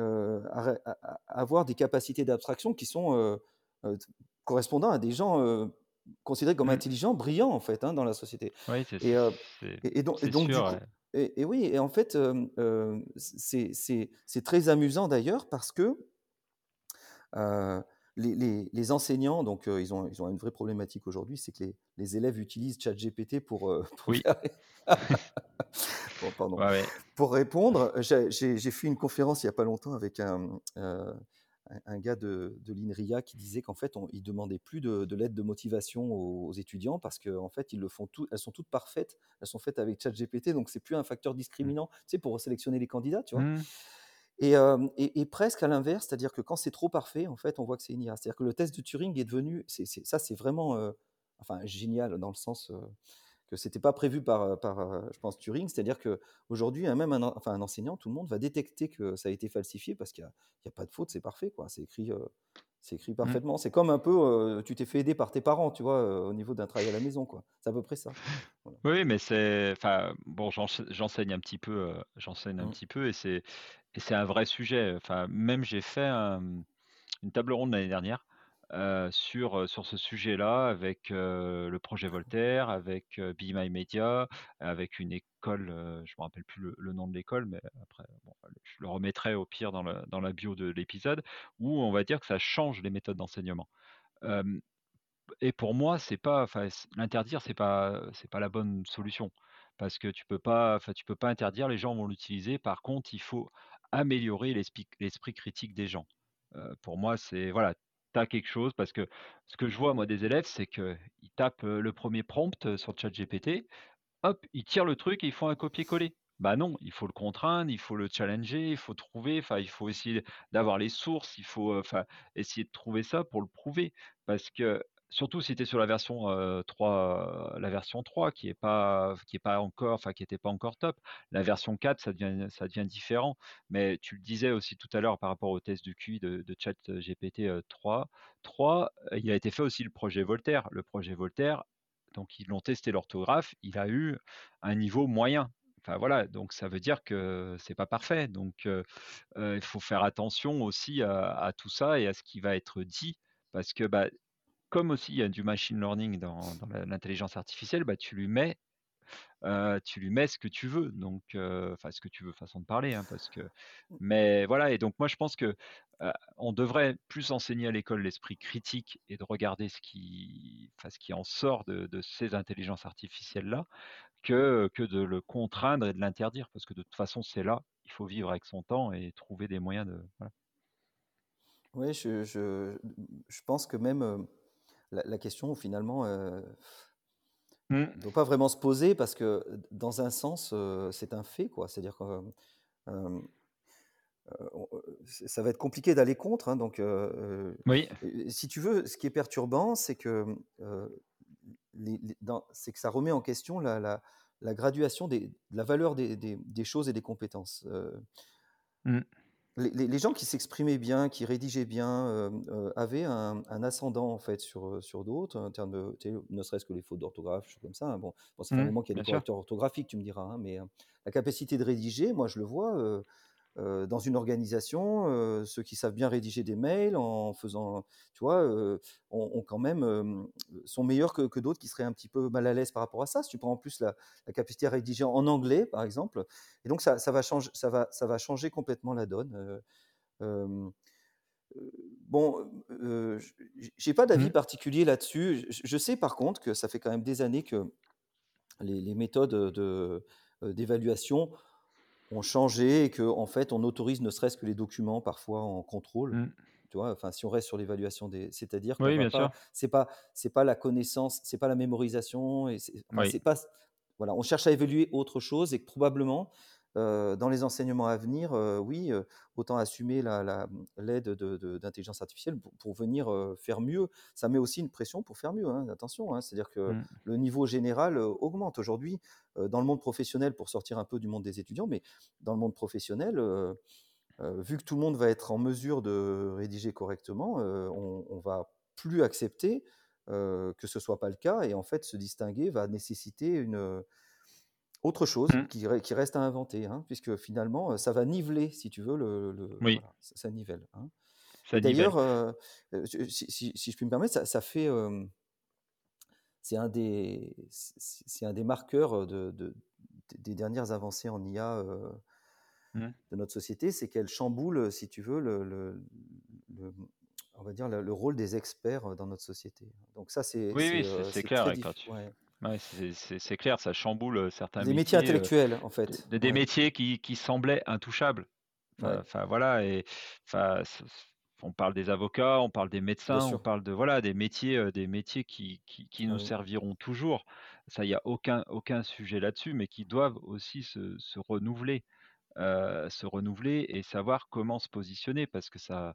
à à à avoir des capacités d'abstraction qui sont, heu heu, correspondant à des gens, considérés comme mmh. intelligents, brillants en fait, hein, dans la société Oui, c'est et et et donc et du ouais. coup et et oui et en fait, c'est très amusant d'ailleurs parce que, les les les enseignants donc heu, ils ont ils ont une vraie problématique aujourd'hui, c'est que les les élèves utilisent ChatGPT pour, heu, pour Oui, faire bon pardon, ouais, ouais. pour répondre. J'ai fait une conférence il y a pas longtemps avec un, un gars de de l'INRIA qui disait qu'en fait on il demandait plus de de l'aide de motivation aux aux étudiants parce qu'en fait ils le font tout elles sont toutes parfaites, elles sont faites avec ChatGPT donc c'est plus un facteur Mmh. discriminant, tu sais, pour sélectionner les candidats, tu vois? Mmh. Et, presque à l'inverse, c'est-à-dire que quand c'est trop parfait, en fait, on voit que c'est une IA. C'est-à-dire que le test de Turing est devenu ça, c'est vraiment, enfin génial dans le sens, heu, que c'était pas prévu par, je pense Turing. C'est-à-dire qu'aujourd'hui, hein, même un enseignant, tout le monde va détecter que ça a été falsifié parce qu'il y a a pas de faute, c'est parfait. C'est écrit, c'est écrit Mmh. parfaitement. C'est comme un peu, heu, tu t'es fait aider par tes parents, tu vois, heu, au niveau d'un travail à la maison, quoi. C'est à peu près ça. Voilà. Oui, mais c'est enfin, bon, j'ense j'enseigne un petit peu, heu, j'enseigne un Mmh. petit peu et c'est et c'est un vrai sujet. Enfin, même j'ai fait un, mmh, une table ronde l'année dernière, heu, sur, heu, sur ce sujet-là avec, heu, le projet Voltaire, avec, heu, Be My Media, avec une école, je me rappelle plus le le nom de l'école, mais après bon, je le remettrai au pire dans le dans la bio de l'épisode, où on va dire que ça change les méthodes d'enseignement. Et pour moi, c'est pas l'interdire, c'est pas, c'est pas la bonne solution. Parce que tu peux pas enfin, tu peux pas interdire, les gens vont l'utiliser. Par contre, il faut améliorer l'esprit critique des gens. Pour moi, c'est voilà, quelque chose parce que ce que je vois moi des élèves, c'est qu'ils tapent, le premier prompt, sur ChatGPT, hop, ils tirent le truc et ils font un copier-coller. Bah non, il faut le contraindre, il faut le challenger, il faut trouver, enfin, il faut essayer d'avoir les sources, il faut, essayer de trouver ça pour le prouver. Parce que surtout si tu sur la version, heu, 3, heu, la version 3 qui est pas encore enfin, qui était pas encore top. La version 4, ça devient différent. Mais tu le disais aussi tout à l'heure par rapport au test du QI de de heu, 3 3, heu, il a été fait aussi le projet Voltaire. Le projet Voltaire, donc ils l'ont testé l'orthographe, il a eu un niveau moyen. Enfin voilà, donc ça veut dire que c'est pas parfait. Donc il faut faire attention aussi à à tout ça et à ce qui va être dit parce que, bah, comme aussi il y a du machine learning dans l'intelligence artificielle, bah, tu lui mets heu, tu lui mets ce que tu veux, donc heu, enfin ce que tu veux, façon de parler, hein, parce que Mmh. mais voilà et donc moi je pense que, heu, on devrait plus enseigner à l'école l'esprit critique et de regarder ce qui enfin ce qui en sort de de ces intelligences artificielles-là, que, que de le contraindre et de l'interdire parce que de toute façon c'est là, il faut vivre avec son temps et trouver des moyens de voilà. Oui, je je je pense que même, la la question finalement, heu, Mmh. doit pas vraiment se poser parce que, dans un sens, heu, c'est un fait. C'est-à-dire que, heu, ça va être compliqué d'aller contre, hein, donc Oui. si tu veux, ce qui est perturbant, c'est que, c'est ça remet en question la la la graduation des de la valeur des des des choses et des compétences, heu Mmh. Les gens qui s'exprimaient bien, qui rédigeaient bien, hem, heu, avaient un un ascendant en fait sur, heu, sur d'autres en termes de ne serait-ce que les fautes d'orthographe, choses comme ça, hein. Bon fait un Mmh. moment qu'il y a des correcteurs orthographiques, tu me diras, hein, mais, la capacité de rédiger, moi je le vois, dans une organisation, ceux qui savent bien rédiger des mails en faisant tu vois, ont ont quand même, sont meilleurs que que d'autres qui seraient un petit peu mal à l'aise par rapport à ça. Si tu prends en plus la la capacité à rédiger en anglais, par exemple et donc ça ça va change ça va ça va changer complètement la donne, bon, j'ai pas d'avis Mmh. particulier là-dessus. Je je sais par contre que ça fait quand même des années que les les méthodes, de, d'évaluation ont changé et qu'en fait, on autorise ne serait-ce que les documents parfois en contrôle, Mmh. tu vois? Enfin, si on reste sur l'évaluation des c'est-à-dire Oui, sûr. c'est pas c'est pas la connaissance, c'est pas la mémorisation et c'est Oui. pas voilà, on cherche à évaluer autre chose et que probablement, dans les enseignements à venir, oui, autant assumer la la, l'aide de de d'intelligence artificielle pour pour venir, faire mieux. Ça met aussi une pression pour faire mieux, hein, attention, hein. C'est-à-dire que Mmh. le niveau général, augmente. Aujourd'hui, dans le monde professionnel, pour sortir un peu du monde des étudiants, mais dans le monde professionnel, vu que tout le monde va être en mesure de rédiger correctement, on on va plus accepter, que ce soit pas le cas et en fait, se distinguer va nécessiter une, autre chose Mmh. qui re qui reste à inventer, hein, puisque finalement, heu, ça va niveler si tu veux le le Oui. voilà, ça ça nivelle, hein d'ailleurs, heu, je si si si je puis me permettre, ça ça fait, c'est un des un marqueurs, heu, de de des dernières avancées en IA, Mmh. de notre société, c'est qu'elle chamboule, si tu veux, le le le, on va dire le le rôle des experts, dans notre société. Donc ça, c'est Oui, c'est, oui, c'est clair, très quand diff tu ouais. Ouais, c'est c'est c'est clair, ça chamboule, heu, certains Les métiers métiers, heu, intellectuels, en des fait, des des ouais. métiers qui qui semblaient intouchables. Enfin Ouais. enfin voilà et enfin c c on parle des avocats, on parle des Bien médecins, on sûr. parle de voilà, des métiers, heu, des métiers qui qui qui nous serviront toujours. Ça, il y a aucun aucun sujet là-dessus, mais qui doivent aussi se se renouveler, se renouveler et savoir comment se positionner parce que ça,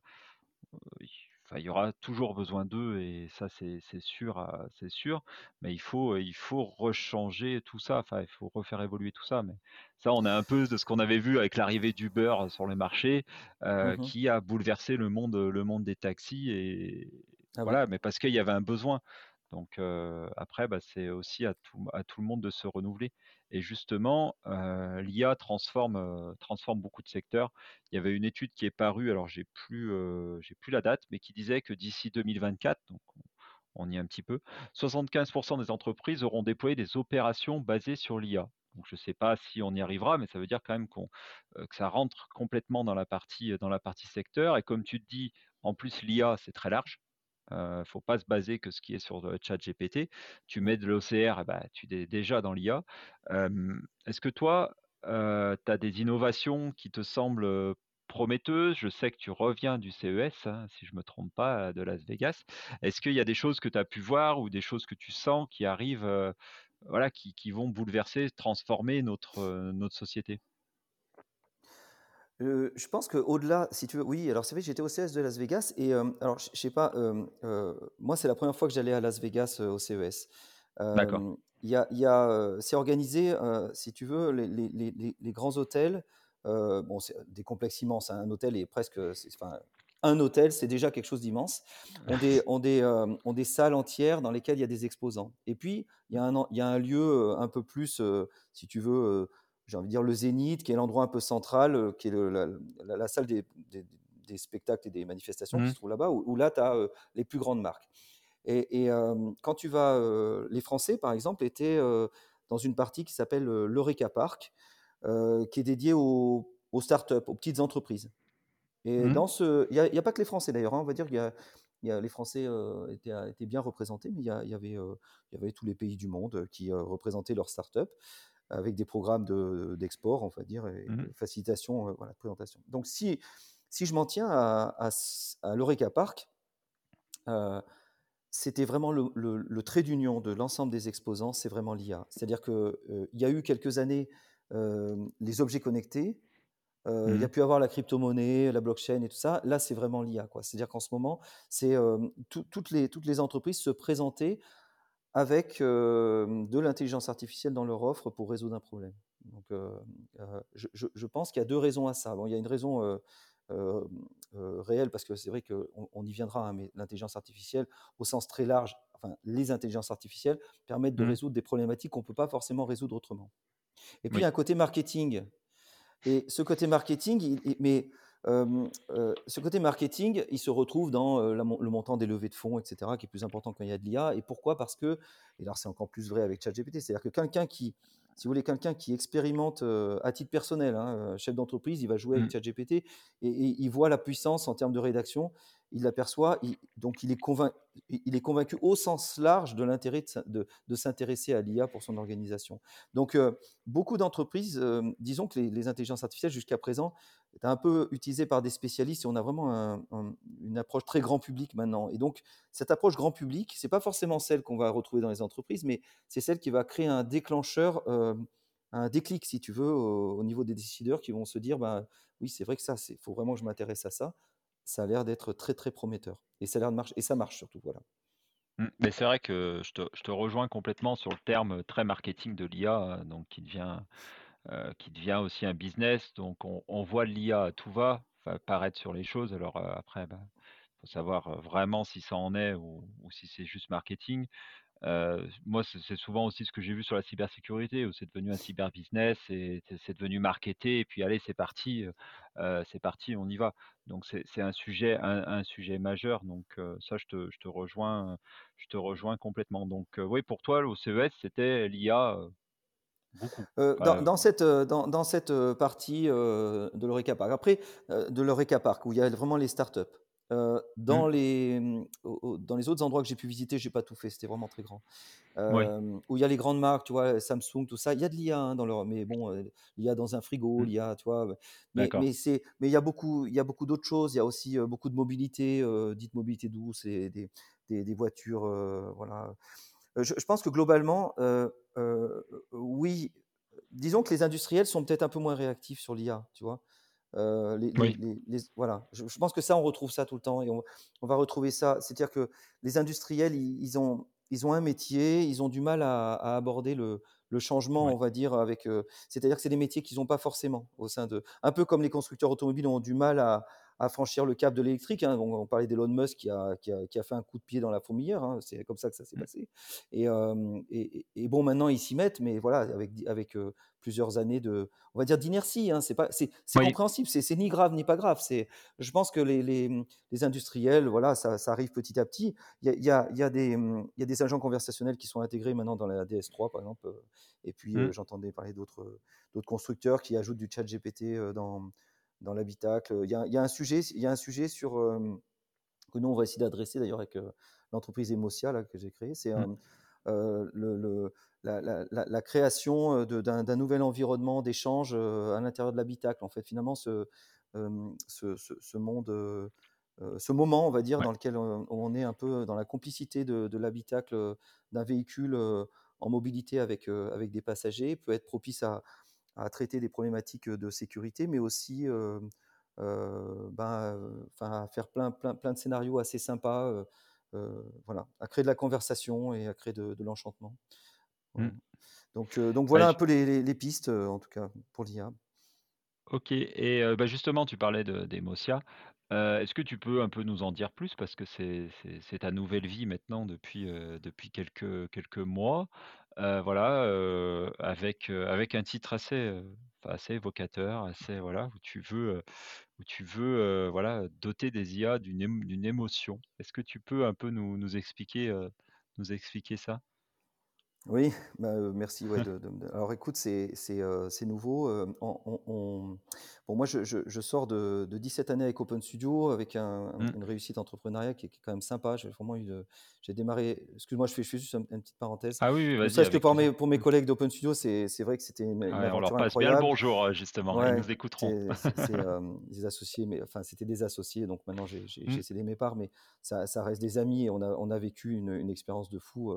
il y aura toujours besoin d'eux et ça, c'est sûr, heu, c'est sûr, mais il faut, il faut rechanger tout ça, enfin, il faut refaire évoluer tout ça, mais ça, on est un peu de ce qu'on avait vu avec l'arrivée d'Uber, sur le marché, Mmh heu, mh. qui a bouleversé le monde, le monde des taxis et Ah oui. voilà, mais parce qu'il y avait un besoin. Donc heu, après, bah, c'est aussi à tout à tout le monde de se renouveler et justement, l'IA transforme, beaucoup de secteurs. Il y avait une étude qui est parue, alors j'ai plus, plus la date, mais qui disait que d'ici 2024, donc on y est un petit peu, 75% des entreprises auront déployé des opérations basées sur l'IA. Je sais pas si on y arrivera, mais ça veut dire quand même que ça rentre complètement dans la partie, dans la partie secteur et comme tu dis, en plus l'IA, c'est très large. Heu, faut pas se baser que ce qui est sur, heu, ChatGPT. Tu mets de l'OCR et bah, tu es déjà dans l'IA. Est-ce que toi, heu, tu as des innovations qui te semblent, prometteuses? Je sais que tu reviens du CES, hein, si je me trompe pas, de Las Vegas. Est-ce qu'il y a des choses que tu as pu voir ou des choses que tu sens qui arrivent, voilà, qui vont bouleverser, transformer notre, notre société? Heu, je pense qu'au-delà, si tu veux oui, alors c'est vrai que j'étais au CES de Las Vegas et hem, alors je sais pas, heu, moi, c'est la 1re fois que j'allais à Las Vegas, au CES. D'accord. Il y a y c'est organisé, si tu veux, les les les les les grands hôtels, bon, c'est des complexes immenses, hein. Un hôtel est presque, enfin, un hôtel, c'est déjà quelque chose d'immense, ont des ont des, ont des salles entières dans lesquelles il y a des exposants et puis il y a un il y a un lieu, un peu plus, si tu veux, j'ai envie de dire le zénith, qui est l'endroit un peu central, heu, qui est le la la la salle des des des spectacles et des manifestations qui se Mmh. trouve là-bas, où où là, tu as, heu, les plus grandes marques et et hem, quand tu vas, les Français, par exemple, étaient, dans une partie qui s'appelle, l'Eureka Park, qui est dédiée aux aux start-up, aux petites entreprises et Mmh. dans ce il y a pas que les Français d'ailleurs, hein, on va dire qu'il y a il y a les Français, étaient bien représentés, mais il y a il y avait, heu, il y avait tous les pays du monde, qui, représentaient leurs start-up avec des programmes de d'export, on va dire et Mmh de facilitation, heu, voilà, de présentation. Donc si si je m'en tiens à à à l'Eureka Park, heu, c'était vraiment le le le trait d'union de l'ensemble des exposants, c'est vraiment l'IA. C'est-à-dire que, heu, il y a eu quelques années, hem, les objets connectés, heu, il y a Mmh. pu avoir la crypto-monnaie, la blockchain et tout ça. Là, c'est vraiment l'IA. C'est-à-dire qu'en ce moment, c'est, tout toutes les toutes les entreprises se présentaient avec, hem, de l'intelligence artificielle dans leur offre pour résoudre un problème. Donc, heu heu, je pense qu'il y a 2 raisons à ça. Bon, il y a une raison, heu, hem, heu, réelle parce que c'est vrai qu'on on y viendra, hein, mais l'intelligence artificielle au sens très large, enfin les intelligences artificielles permettent de Mmh. résoudre des problématiques qu'on ne peut pas forcément résoudre autrement. Et puis il y a un côté marketing et ce côté marketing, il il mais ce côté marketing, il se retrouve dans, la le montant des levées de fonds et cetera, qui est plus important quand il y a de l'IA et pourquoi? Parce que et alors c'est encore plus vrai avec ChatGPT, c'est-à-dire que quelqu'un qui si vous voulez, quelqu'un qui expérimente, à titre personnel, hein, chef d'entreprise, il va jouer avec Mmh. ChatGPT et et il voit la puissance en termes de rédaction, il l'aperçoit, donc il est convain il est convaincu au sens large de l'intérêt de s'in de de s'intéresser à l'IA pour son organisation. Donc beaucoup d'entreprises, disons que les les intelligences artificielles jusqu'à présent étaient un peu utilisées par des spécialistes et on a vraiment un un une approche très grand public maintenant et donc cette approche grand public, c'est pas forcément celle qu'on va retrouver dans les entreprises, mais c'est celle qui va créer un déclencheur, hem, un déclic si tu veux au au niveau des décideurs qui vont se dire: «Ben, oui, c'est vrai que ça, c'est faut vraiment que je m'intéresse à ça. Ça a l'air d'être très, très prometteur» et ça a l'air de marcher et ça marche surtout, voilà. Mmh, mais c'est vrai que je te je te rejoins complètement sur le terme, très marketing de l'IA, heu, donc qui devient, heu, qui devient aussi un business. Donc on voit l'IA à tout va, enfin apparaître sur les choses. Alors, heu, après, bah, faut savoir, heu, vraiment si ça en est ou si c'est juste marketing. Moi, c'est souvent aussi ce que j'ai vu sur la cybersécurité, où c'est devenu un cyber-business et c'est devenu marketé et puis allez, c'est parti, c'est parti, on y va. Donc c'est un sujet un sujet majeur, donc ça, je te rejoins, je te rejoins complètement. Donc oui, pour toi, le CES, c'était l'IA, Heu, dans cette, heu, dans dans cette, heu, partie, de l'Eureka Park. Après, de l'Eureka Park où il y a vraiment les startups. Mmh, dans les, au au dans les autres endroits que j'ai pu visiter, j'ai pas tout fait, c'était vraiment très grand. oui, où il y a les grandes marques, tu vois? Samsung, tout ça. Il y a de l'IA, hein, dans leur mais bon, heu, l'IA dans un frigo, mmh, l'IA, tu vois? mais c'est mais il y a beaucoup il y a beaucoup d'autres choses. Il y a aussi, beaucoup de mobilité, dite mobilité douce et des des des voitures, voilà. Je je pense que globalement, oui, disons que les industriels sont peut-être un peu moins réactifs sur l'IA, tu vois? Heu, les les Oui, les les voilà, je je pense que ça, on retrouve ça tout le temps et on on va retrouver ça. C'est-à-dire que les industriels, ils ils ont ils ont un métier, ils ont du mal à à aborder le le changement, on va dire, avec, c'est-à-dire que c'est des métiers qu'ils ont pas forcément au sein de un peu comme les constructeurs automobiles ont du mal à à franchir le cap de l'électrique, hein. On on parlait d'Elon Musk qui a qui a qui a fait un coup de pied dans la fourmilière, hein, c'est comme ça que ça s'est mmh, passé et hem et bon, maintenant, ils s'y mettent, mais voilà, avec heu, plusieurs années de on va dire d'inertie, hein. C'est pas c'est oui, compréhensible, c'est ni grave ni pas grave. C'est je pense que les les, les industriels, voilà, ça ça arrive petit à petit. Il y a il y a il y a des, il y a des agents conversationnels qui sont intégrés maintenant dans la DS3, par exemple, heu et puis, mmh, j'entendais parler d'autres, d'autres constructeurs qui ajoutent du ChatGPT, heu, dans dans l'habitacle. Il y a il y a un sujet il y a un sujet sur, hem, que nous, on va essayer d'adresser d'ailleurs avec, heu, l'entreprise Emotia, là, que j'ai créée. C'est, mmh, le le la la la la création, d'un nouvel environnement d'échange, à l'intérieur de l'habitacle. En fait, finalement, ce, hem, ce ce ce monde, ce moment, on va dire, ouais, dans lequel, on est un peu dans la complicité de de l'habitacle, d'un véhicule, en mobilité avec, avec des passagers, peut être propice à à traiter des problématiques, de sécurité, mais aussi, ben, enfin, à faire plein plein plein de scénarios assez sympas, voilà, à créer de la conversation et à créer de de l'enchantement. mmh. Donc donc Bah, voilà un peu les les les pistes, en tout cas pour l'IA. OK et bah, justement, tu parlais de d'Emotia. Heu, est-ce que tu peux un peu nous en dire plus? Parce que c'est ta nouvelle vie maintenant depuis, depuis quelques quelques mois. Heu, voilà, heu, avec, heu, avec un titre assez, assez évocateur, assez voilà, où tu veux, où tu veux, voilà, doter des IA d'une ém d'une émotion. Est-ce que tu peux un peu nous nous expliquer, nous expliquer ça? Oui, bah, heu, merci, ouais, de de me alors écoute, c'est c'est nouveau, heu, on on on bon, moi, je je je sors de de 17 années avec Open Studio, avec un Mmh. une réussite entrepreneuriale qui est qui est quand même sympa. J'ai vraiment eu de j'ai démarré excuse-moi, je fais je fais juste un une petite parenthèse. Ah oui, oui, Ne vas-y, serait-ce que avec pour plaisir. mes pour mes Mmh. collègues d'Open Studio, c'est c'est vrai que c'était une une Ouais, on leur aventure passe bien le incroyable. bonjour, heu, justement, ils Ouais, nous écouteront. c'est c'est c'est, hem, des associés, mais enfin, c'était des associés, donc maintenant j'ai j'ai Mmh. j'ai cédé mes parts, mais ça ça reste des amis et on a on a vécu une une expérience de fou,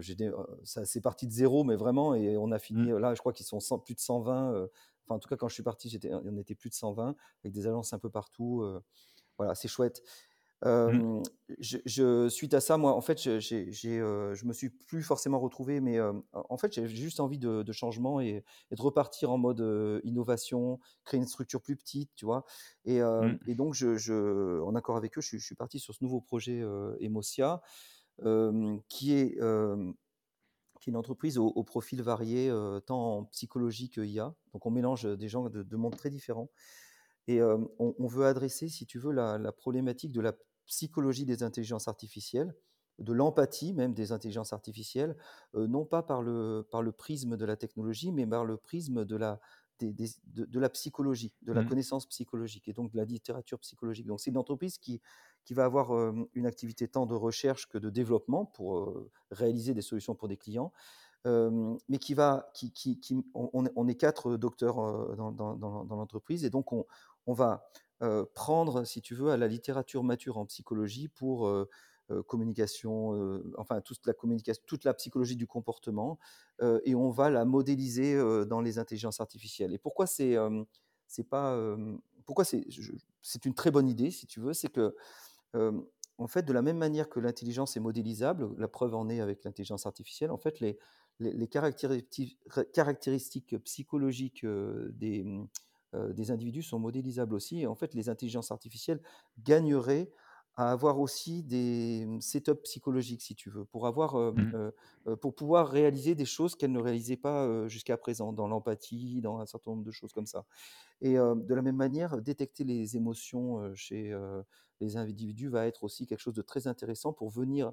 j'ai des heu, ça c'est parti de zéro, mais vraiment et on a Mmh. fini, heu, là, je crois qu'ils sont 100 plus de 120, heu, enfin, en tout cas, quand je suis parti, j'étais on était plus de 120 avec des agences un peu partout, voilà, c'est chouette. Mmh. Hem, je je suite à ça, moi, en fait, je j'ai j'ai, me suis plus forcément retrouvé, mais, en fait, j'avais juste envie de de changement et et de repartir en mode, innovation, créer une structure plus petite, tu vois? Et Mmh. et donc je je en accord avec eux, je suis parti sur ce nouveau projet, hem, qui est, hem, qui est une entreprise au profil varié, heu, tant en psychologie que IA. Donc on mélange, des gens de de mondes très différents. Et on veut adresser, si tu veux, la problématique de la psychologie des intelligences artificielles, de l'empathie même des intelligences artificielles, non pas par le par le prisme de la technologie, mais par le prisme de la des des de de la psychologie, de la Mmh. connaissance psychologique et donc de la littérature psychologique. Donc c'est une entreprise qui qui va avoir, une activité tant de recherche que de développement pour, réaliser des solutions pour des clients, mais qui va qui qui qui on on est 4 docteurs, dans dans dans l'entreprise et donc on on va, prendre, si tu veux, à la littérature mature en psychologie pour, communication, heu, enfin toute la communication toute la psychologie du comportement, heu et on va la modéliser, dans les intelligences artificielles. Et pourquoi c'est, c'est pas, pourquoi c'est c'est une très bonne idée si tu veux, c'est que, en fait, de la même manière que l'intelligence est modélisable, la preuve en est avec l'intelligence artificielle, en fait, les caractéristiques psychologiques, des, des individus sont modélisables aussi. Et en fait, les intelligences artificielles gagneraient à avoir aussi des, mmh, setups psychologiques, si tu veux, pour avoir, Mmh. pour pouvoir réaliser des choses qu'elles ne réalisaient pas, jusqu'à présent, dans l'empathie, dans un certain nombre de choses comme ça. Et de la même manière, détecter les émotions, chez, les individus va être aussi quelque chose de très intéressant pour venir,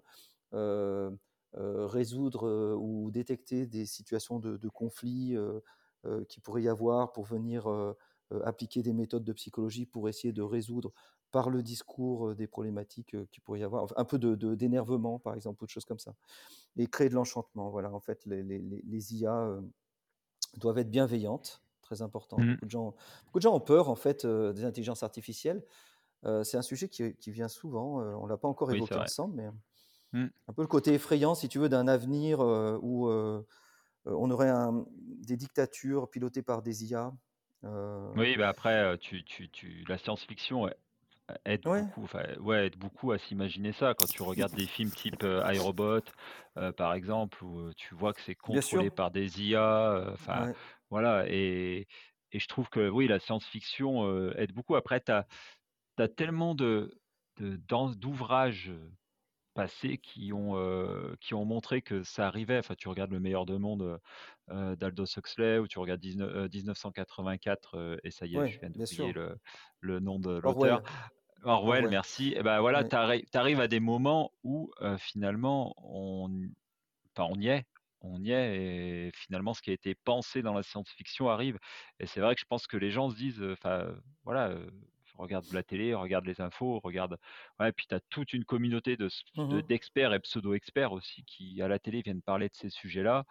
résoudre, ou détecter des situations de de conflit, qu'il pourrait y avoir, pour venir, appliquer des méthodes de psychologie pour essayer de résoudre par le discours, des problématiques, qu'il pourrait y avoir. Enfin, un peu de d'énervement, par exemple, ou de choses comme ça et créer de l'enchantement. Voilà, en fait, les les IA, doivent être bienveillantes, très important. Mmh. Beaucoup de gens beaucoup de gens ont peur en fait, des intelligences artificielles. C'est un sujet qui qui vient souvent, on l'a pas encore évoqué ensemble, mais Mmh. un peu le côté effrayant, si tu veux, d'un avenir, où, on aurait un des dictatures pilotées par des IA. Oui, bah, après, tu tu tu la science-fiction, aide ouais, beaucoup, enfin, ouais, aide beaucoup à s'imaginer ça. Quand tu regardes des films type, iRobot, par exemple, où, tu vois que c'est bien sûr, contrôlé par des IA, heu, enfin, ouais. voilà et et je trouve que, oui, la science-fiction, aide beaucoup. Après, tu as tellement de d'ouvrages, passés qui ont, qui ont montré que ça arrivait. Enfin, tu regardes Le meilleur de monde, d'Aldous Huxley ou tu regardes dix-neuf heu, 1984, heu et ça y est, je viens d'oublier le le nom de l'auteur. Orwell, Orwell, Orwell, merci et ben, voilà, ouais. tu arri tu arrives à des moments où, finalement on enfin, on y est on y est et finalement ce qui a été pensé dans la science-fiction arrive et c'est vrai que je pense que les gens se disent, enfin, voilà, regarde la télé, regarde les infos, regarde ouais, puis tu as toute une communauté de Mmh de mh. d'experts et pseudo-experts aussi qui, à la télé, viennent parler de ces sujets-là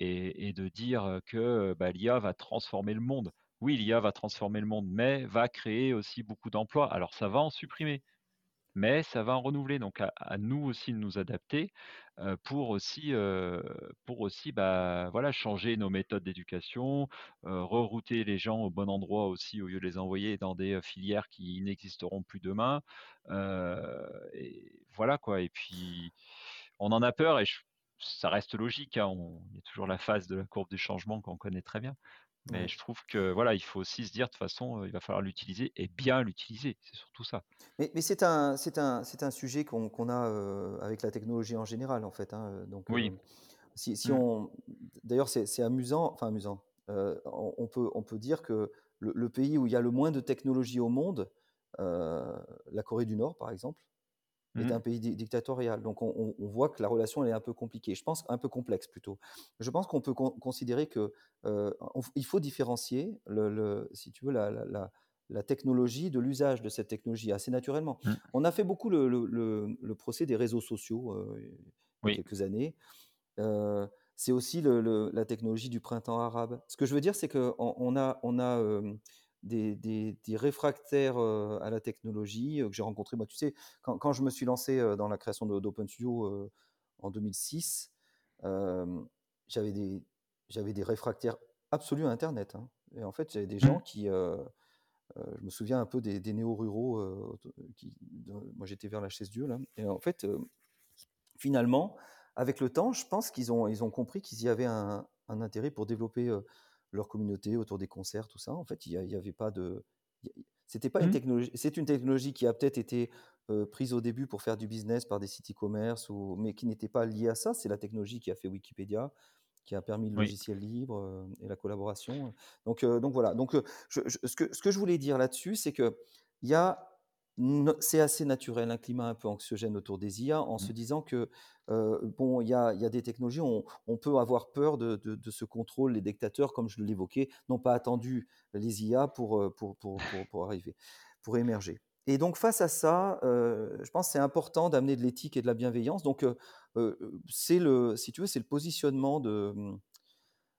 et et de dire, que, bah, l'IA va transformer le monde. Oui, l'IA va transformer le monde, mais va créer aussi beaucoup d'emplois. Alors ça va en supprimer, mais ça va en renouveler, donc à nous aussi de nous adapter, pour aussi, pour aussi, bah, voilà, changer nos méthodes d'éducation, rerouter les gens au bon endroit aussi, au lieu de les envoyer dans des, filières qui n'existeront plus demain, et voilà quoi et puis on en a peur et ça reste logique, hein, il y a toujours la phase de la courbe du changement qu'on connaît très bien. Mais Ouais. je trouve que, voilà, il faut aussi se dire de toute façon, il va falloir l'utiliser et bien l'utiliser, c'est surtout ça. Mais mais c'est un c'est un c'est un sujet qu'on a, avec la technologie en général, en fait, hein, donc Oui. si si Mmh. on d'ailleurs, c'est amusant, enfin amusant, on on peut on peut dire que le le pays où il y a le moins de technologie au monde, la Corée du Nord, par exemple, est Mmh un pays di dictatorial. Donc on voit que la relation elle est un peu compliquée. Je pense un peu complexe plutôt. Je pense qu'on peut con considérer que, on f il faut différencier le le si tu veux la la la la technologie de l'usage de cette technologie assez naturellement. Mmh. On a fait beaucoup le procès des réseaux sociaux, heu, il y a Oui. quelques années. Heu, c'est aussi la technologie du printemps arabe. Ce que je veux dire, c'est qu'on on a on a, des des des réfractaires, à la technologie, que j'ai rencontrés. Moi, tu sais, quand quand je me suis lancé, dans la création d'Open Studio, en 2006, hem, j'avais des des réfractaires absolus à internet, hein et en fait, j'avais des gens Mmh. qui, heu heu, je me souviens un peu des des néo-ruraux, qui de moi j'étais vers la Chaise-Dieu là et en fait, finalement, avec le temps, je pense qu'ils ont ils ont compris qu'ils y avaient un un intérêt pour développer, leur communauté autour des concerts, tout ça. En fait, il y a il y avait pas de il c'était pas une Mmh. technologie c'est une technologie qui a peut-être été, heu, prise au début pour faire du business par des sites e-commerce ou mais qui n'était pas liée à ça. C'est la technologie qui a fait Wikipédia, qui a permis le Oui. logiciel libre, heu et la collaboration, donc heu, donc voilà. Donc heu, je je ce que ce que je voulais dire là-dessus, c'est qu'il y a c'est assez naturel, un climat un peu anxiogène autour des IA en se Mmh. disant que, bon, il y a il y a des technologies, on on peut avoir peur de de de ce contrôle. Les dictateurs, comme je l'évoquais, n'ont pas attendu les IA pour, pour pour pour pour arriver, pour émerger et donc face à ça, je pense c'est important d'amener de l'éthique et de la bienveillance donc c'est le si tu veux, c'est le positionnement de, mmh,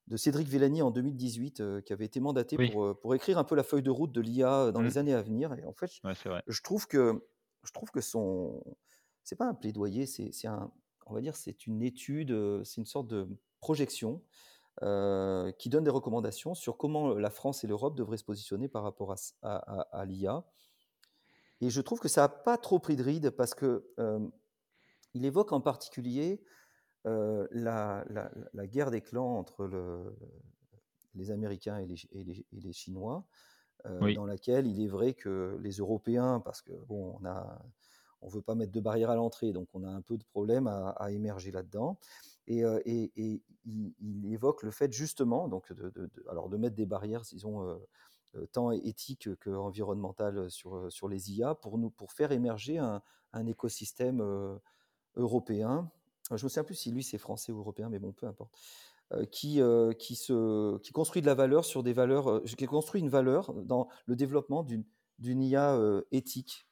de Cédric Villani en 2018, heu, qui avait été mandaté Oui. pour, heu, pour écrire un peu la feuille de route de l'IA, heu, dans Mmh. les années à venir et en fait, Ouais, je trouve que je trouve que son c'est pas un plaidoyer, c'est un on va dire, c'est une étude, c'est une sorte de projection, qui donne des recommandations sur comment, la France et l'Europe devraient se positionner par rapport à à à à l'IA et je trouve que ça a pas trop pris de ride parce que, il évoque en particulier, heu, la la la guerre des clans entre le les Américains et les Ch et les et les Chinois, Oui. dans laquelle il est vrai que les Européens parce que bon, on a on veut pas mettre de barrière à l'entrée, donc on a un peu de problème à à émerger là-dedans et et il il évoque le fait justement donc de de de alors de mettre des barrières, disons, tant éthiques qu'environnementales, heu, sur, sur les IA pour nous pour faire émerger un un écosystème, européen. Je me souviens plus si lui c'est français ou européen, mais bon, peu importe, heu, qui, heu, qui se qui construit de la valeur sur des valeurs, heu, qui construit une valeur dans le développement d'une d'une IA, éthique,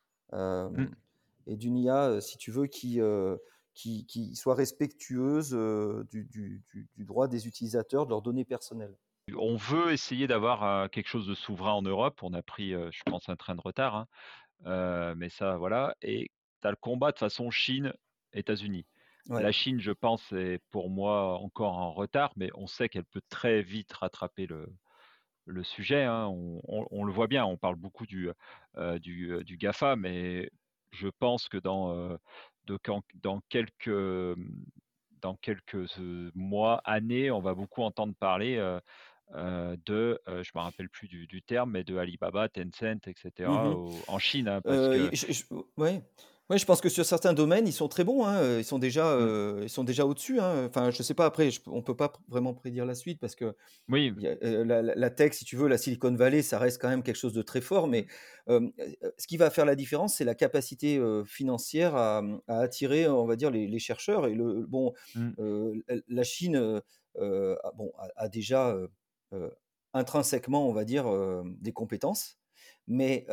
Mmh. et d'une IA, si tu veux, qui, qui qui soit respectueuse, du du droit des utilisateurs, de leurs données personnelles. On veut essayer d'avoir, quelque chose de souverain en Europe. On a pris, je pense un train de retard, hein, mais ça voilà et tu as le combat de façon Chine-États-Unis. Ouais. La Chine, je pense, est pour moi encore en retard, mais on sait qu'elle peut très vite rattraper le le sujet, hein. On on on le voit bien, on parle beaucoup du, heu du, du GAFA, mais je pense que dans, de quand dans quelques, hem, dans quelques, mois, années, on va beaucoup entendre parler, de, heu, je me rappelle plus du du terme, mais de Alibaba, Tencent et Mmh au en Chine, hein, parce que je je ouais. Ouais, je pense que sur certains domaines, ils sont très bons, hein, heu, ils sont déjà, mmh, heu, ils sont déjà au-dessus, hein, enfin, je sais pas après, je on peut pas vraiment prédire la suite parce qu'il oui, y a, heu, la tech, si tu veux, la Silicon Valley, ça reste quand même quelque chose de très fort, mais, ce qui va faire la différence, c'est la capacité, financière à, mmh, à attirer, on va dire, les les chercheurs et le bon, mmh, la Chine, bon, a a déjà, intrinsèquement, on va dire, des compétences, mais,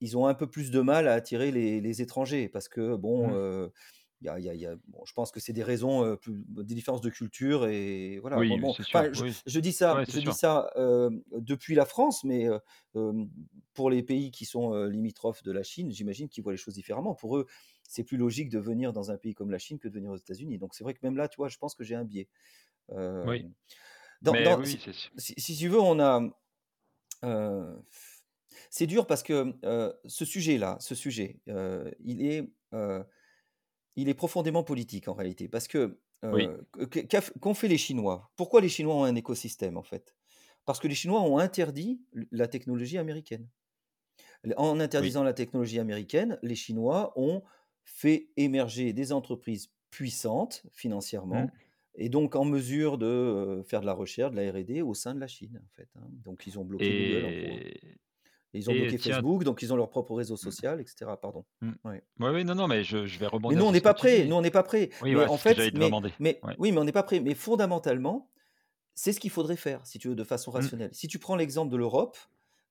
ils ont un peu plus de mal à attirer les les étrangers parce que bon, mmh. y a il y a il y a bon, je pense que c'est des raisons, plus des différences de culture et voilà. Bon Oui, bon, enfin, je oui. je dis ça Ouais, je dis ça, depuis la France, mais, pour les pays qui sont, limitrophes de la Chine, j'imagine qu'ils voient les choses différemment. Pour eux, c'est plus logique de venir dans un pays comme la Chine que de venir aux États-Unis. Donc c'est vrai que même là, tu vois, je pense que j'ai un biais. Oui, dans oui, si si si tu veux, on a, c'est dur parce que, ce sujet-là, ce sujet, il est, il est profondément politique en réalité parce que, Oui, qu'ont fait les Chinois? Pourquoi les Chinois ont un écosystème en fait? Parce que les Chinois ont interdit la technologie américaine. En oui. interdisant la technologie américaine, les Chinois ont fait émerger des entreprises puissantes Mmh financièrement et donc en mesure de, faire de la recherche, de la R&D au sein de la Chine en fait, hein. Donc ils ont bloqué Google. Et ils ont Et bloqué tiens Facebook, donc ils ont leur propre réseau Mmh. social et cetera. Pardon. Ouais. Oui, oui, non, non, mais je je vais Mais rebondir nous, on n'est pas prêts, nous, on n'est pas prêts. Oui, Mais en fait mais mais Ouais. oui, mais on n'est pas prêts. Mais fondamentalement, c'est ce qu'il faudrait faire, si tu veux, de façon Mmh. rationnelle. Si tu prends l'exemple de l'Europe,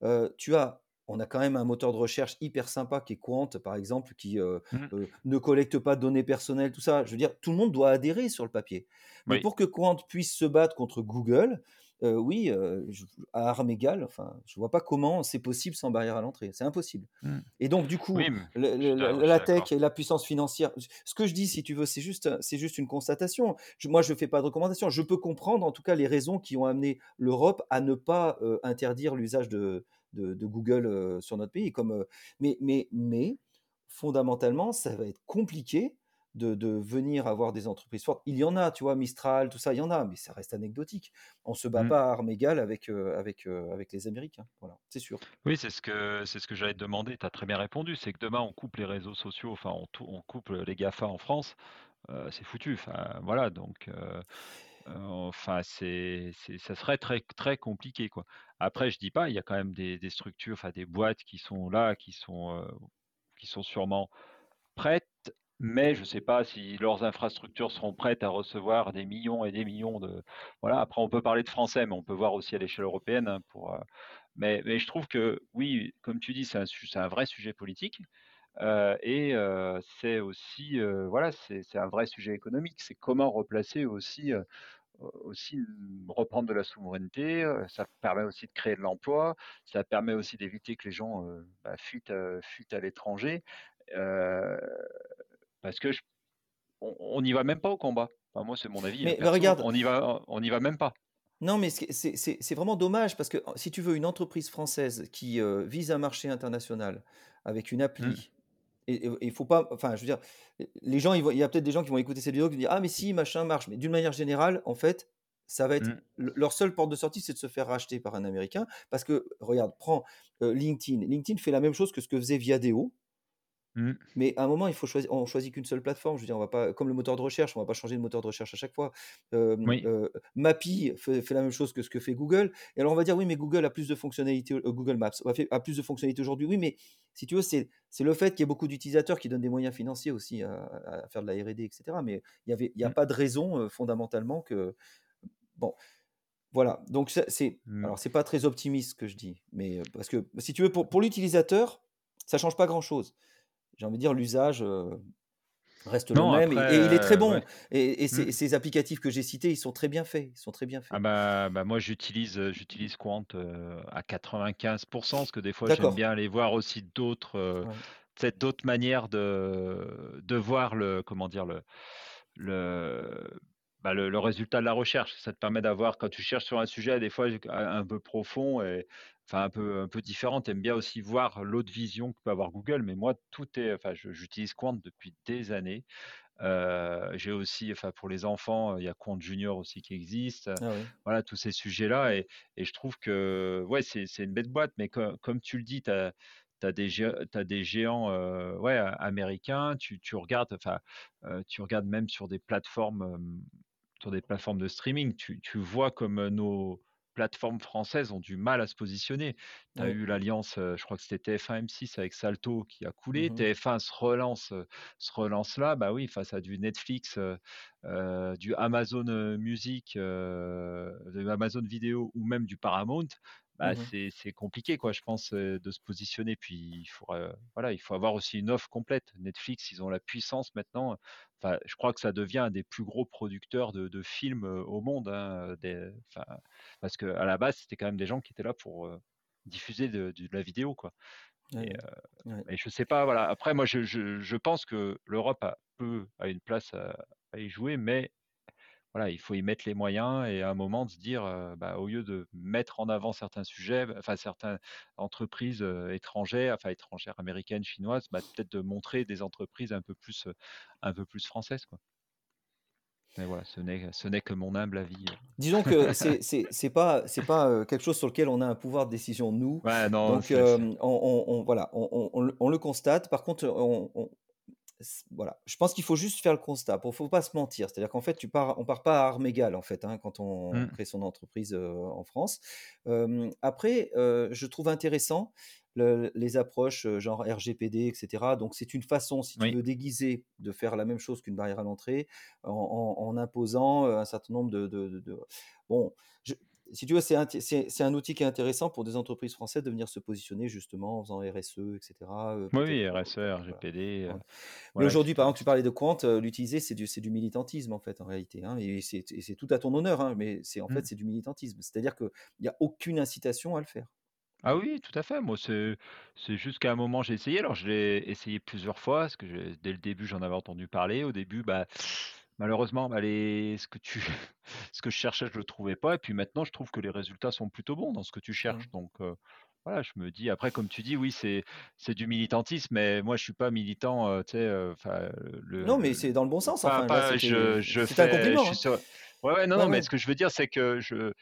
heu, tu as on a quand même un moteur de recherche hyper sympa qui est Quant, par exemple, qui, heu Mmh. heu, ne collecte pas de données personnelles, tout ça. Je veux dire, tout le monde doit adhérer sur le papier. Mais Oui. pour que Quant puisse se battre contre Google, oui, je à armes égales, enfin, je vois pas comment c'est possible sans barrière à l'entrée. C'est impossible. Mmh. Et donc du coup, Oui, le je suis le la tech et la puissance financière ce que je dis, si tu veux, c'est juste, c'est juste une constatation. Je moi, je fais pas de recommandation. Je peux comprendre, en tout cas, les raisons qui ont amené l'Europe à ne pas, interdire l'usage de de de Google, sur notre pays comme, mais mais mais fondamentalement, ça va être compliqué de de venir avoir des entreprises fortes. Il y en a, tu vois? Mistral, tout ça, il y en a, mais ça reste anecdotique. On se bat Mmh. pas à armes égales avec, heu, avec, heu, avec les Américains. Voilà, c'est sûr. Oui, c'est ce que c'est ce que j'allais te demander. Tu as très bien répondu. C'est que demain, on coupe les réseaux sociaux, enfin, on coupe, les GAFA en France, heu, c'est foutu. Enfin, voilà, donc enfin, c'est ça serait très très compliqué, quoi. Après, je dis pas, il y a quand même des des structures, enfin, des boîtes qui sont là, qui sont, qui sont sûrement prêtes, mais je sais pas si leurs infrastructures seront prêtes à recevoir des millions et des millions de voilà, après on peut parler de français, mais on peut voir aussi à l'échelle européenne, hein, heu mais je trouve que oui, comme tu dis, c'est un vrai sujet politique, heu et heu, c'est aussi, voilà, c'est un vrai sujet économique. C'est comment replacer aussi, aussi, reprendre de la souveraineté, ça permet aussi de créer de l'emploi, ça permet aussi d'éviter que les gens, bah, à l'étranger, parce que on n'y va même pas au combat. Enfin moi, c'est mon avis, hein, Mais regarde on y va on n'y va même pas. Non, mais c'est vraiment dommage parce que, si tu veux, une entreprise française qui, heu, vise un marché international avec une appli et il faut pas enfin, je veux dire, les gens, il y a peut-être des gens qui vont écouter cette vidéo qui vont dire: «Ah mais si, machin, marche». Mais d'une manière générale, en fait, ça va être Mmh. le leur seule porte de sortie, c'est de se faire racheter par un Américain. Parce que regarde, prends, heu, LinkedIn. LinkedIn fait la même chose que ce que faisait Viadeo. Mmh. Mais à un moment, il faut choisir on choisit qu'une seule plateforme. Je veux dire, on va pas comme le moteur de recherche, on va pas changer de moteur de recherche à chaque fois. Oui. Mappy fait fait la même chose que ce que fait Google et alors on va dire: «Oui, mais Google a plus de fonctionnalités» Google Maps a plus de fonctionnalités aujourd'hui. Oui, mais si tu veux, c'est c'est le fait qu'il y ait beaucoup d'utilisateurs qui donnent des moyens financiers aussi à faire de la R&D et cetera. Mais il y avait il y a Mmh. pas de raison, fondamentalement que bon, voilà. Donc c'est Mmh. alors c'est pas très optimiste ce que je dis, mais, parce que si tu veux, pour pour l'utilisateur, ça change pas grand chose. J'ai envie de dire l'usage, heu, reste le même et après, et il est très heu, bon ouais. et et Mmh. ces applicatifs que j'ai cités, ils sont très bien faits, ils sont très bien Ah faits. bah bah, moi j'utilise, heu, j'utilise Quant, à 95% parce que des fois j'aime bien aller voir aussi d'autres, Ouais. d'autres manières de de voir le comment dire? Le le, bah, le le résultat de la recherche. Ça te permet d'avoir quand tu cherches sur un sujet, des fois, un un peu profond et enfin un peu un peu différent, tu aimes bien aussi voir l'autre vision que peut avoir Google. Mais moi, tout est enfin, j'utilise Quant depuis des années. Heu, j'ai aussi enfin pour les enfants, il y a Quant Junior aussi qui existe, Ah oui. voilà tous ces sujets-là et et je trouve que, ouais, c'est une bête boîte, mais co comme tu le dis, tu as tu as des as des géants, heu, ouais, américains. Tu tu regardes enfin, heu, tu regardes même sur des plateformes, sur des plateformes de streaming, tu tu vois comme, nos plateformes françaises ont du mal à se positionner. Tu as eu l'alliance, je crois que c'était TF1 M6 avec Salto qui a Mmh coulé. mh. TF1 se relance, se relance là, bah oui, face à du Netflix, du Amazon, Music, de Amazon Vidéo ou même du Paramount, bah, Mmh mh. c'est compliqué quoi, je pense, de se positionner. Puis il faudra voilà, il faut avoir aussi une offre complète. Netflix, ils ont la puissance maintenant, enfin, je crois que ça devient un des plus gros producteurs de de films, au monde, hein, des parce qu'à la base, c'était quand même des gens qui étaient là pour, diffuser de de la vidéo, quoi et Ouais. je sais pas, voilà. Après moi, je je je pense que l'Europe a peut a une place à à y jouer, mais voilà, il faut y mettre les moyens et à un moment de se dire, bah, au lieu de mettre en avant certains sujets, enfin certains entreprises, étrangères, enfin étrangères, américaines, chinoises, bah, peut-être de montrer des entreprises un peu plus, un peu plus françaises, quoi. Mais voilà, ce n'est ce n'est que mon humble avis, Disons que c'est c'est c'est pas c'est pas, quelque chose sur lequel on a un pouvoir de décision nous. Ouais, non, Donc, c'est on on on voilà, on on le on le constate. Par contre, on voilà, je pense qu'il faut juste faire le constat. Bon, faut pas se mentir. C'est-à-dire qu'en fait, tu pars on part pas à armes égales, en fait, hein, quand on Mmh. crée son entreprise, en France. Après, je trouve intéressant le les approches, genre RGPD et cetera. Donc c'est une façon, si tu Oui. veux, déguisée de faire la même chose qu'une barrière à l'entrée en en en imposant, un certain nombre de de de de bon, je si tu veux, c'est un outil qui est intéressant pour des entreprises françaises de venir se positionner justement en faisant RSE et cetera, heu, Oui, RSE, voilà, RGPD, heu, voilà. Mais aujourd'hui, par exemple, tu parlais de Quant, heu, l'utiliser, c'est du militantisme en fait, en réalité, hein et c'est tout à ton honneur, hein, mais c'est en fait, mmh. c'est du militantisme. C'est-à-dire qu'il y a aucune incitation à le faire. Ah oui, tout à fait. Moi, c'est c'est juste qu'à un moment, j'ai essayé. Alors, je l'ai essayé plusieurs fois parce que dès le début, j'en avais entendu parler. Au début, bah, malheureusement, bah, les ce que tu ce que je cherchais, je le trouvais pas et puis maintenant, je trouve que les résultats sont plutôt bons dans ce que tu cherches Mmh. donc heu, voilà, je me dis après comme tu dis, oui, c'est c'est du militantisme mais moi, je suis pas militant, enfin, le Non, mais c'est dans le bon sens, pas enfin, là, je un je compliment, suis hein. ouais, ouais, non, Ouais, non, mais ce que je veux dire, c'est que je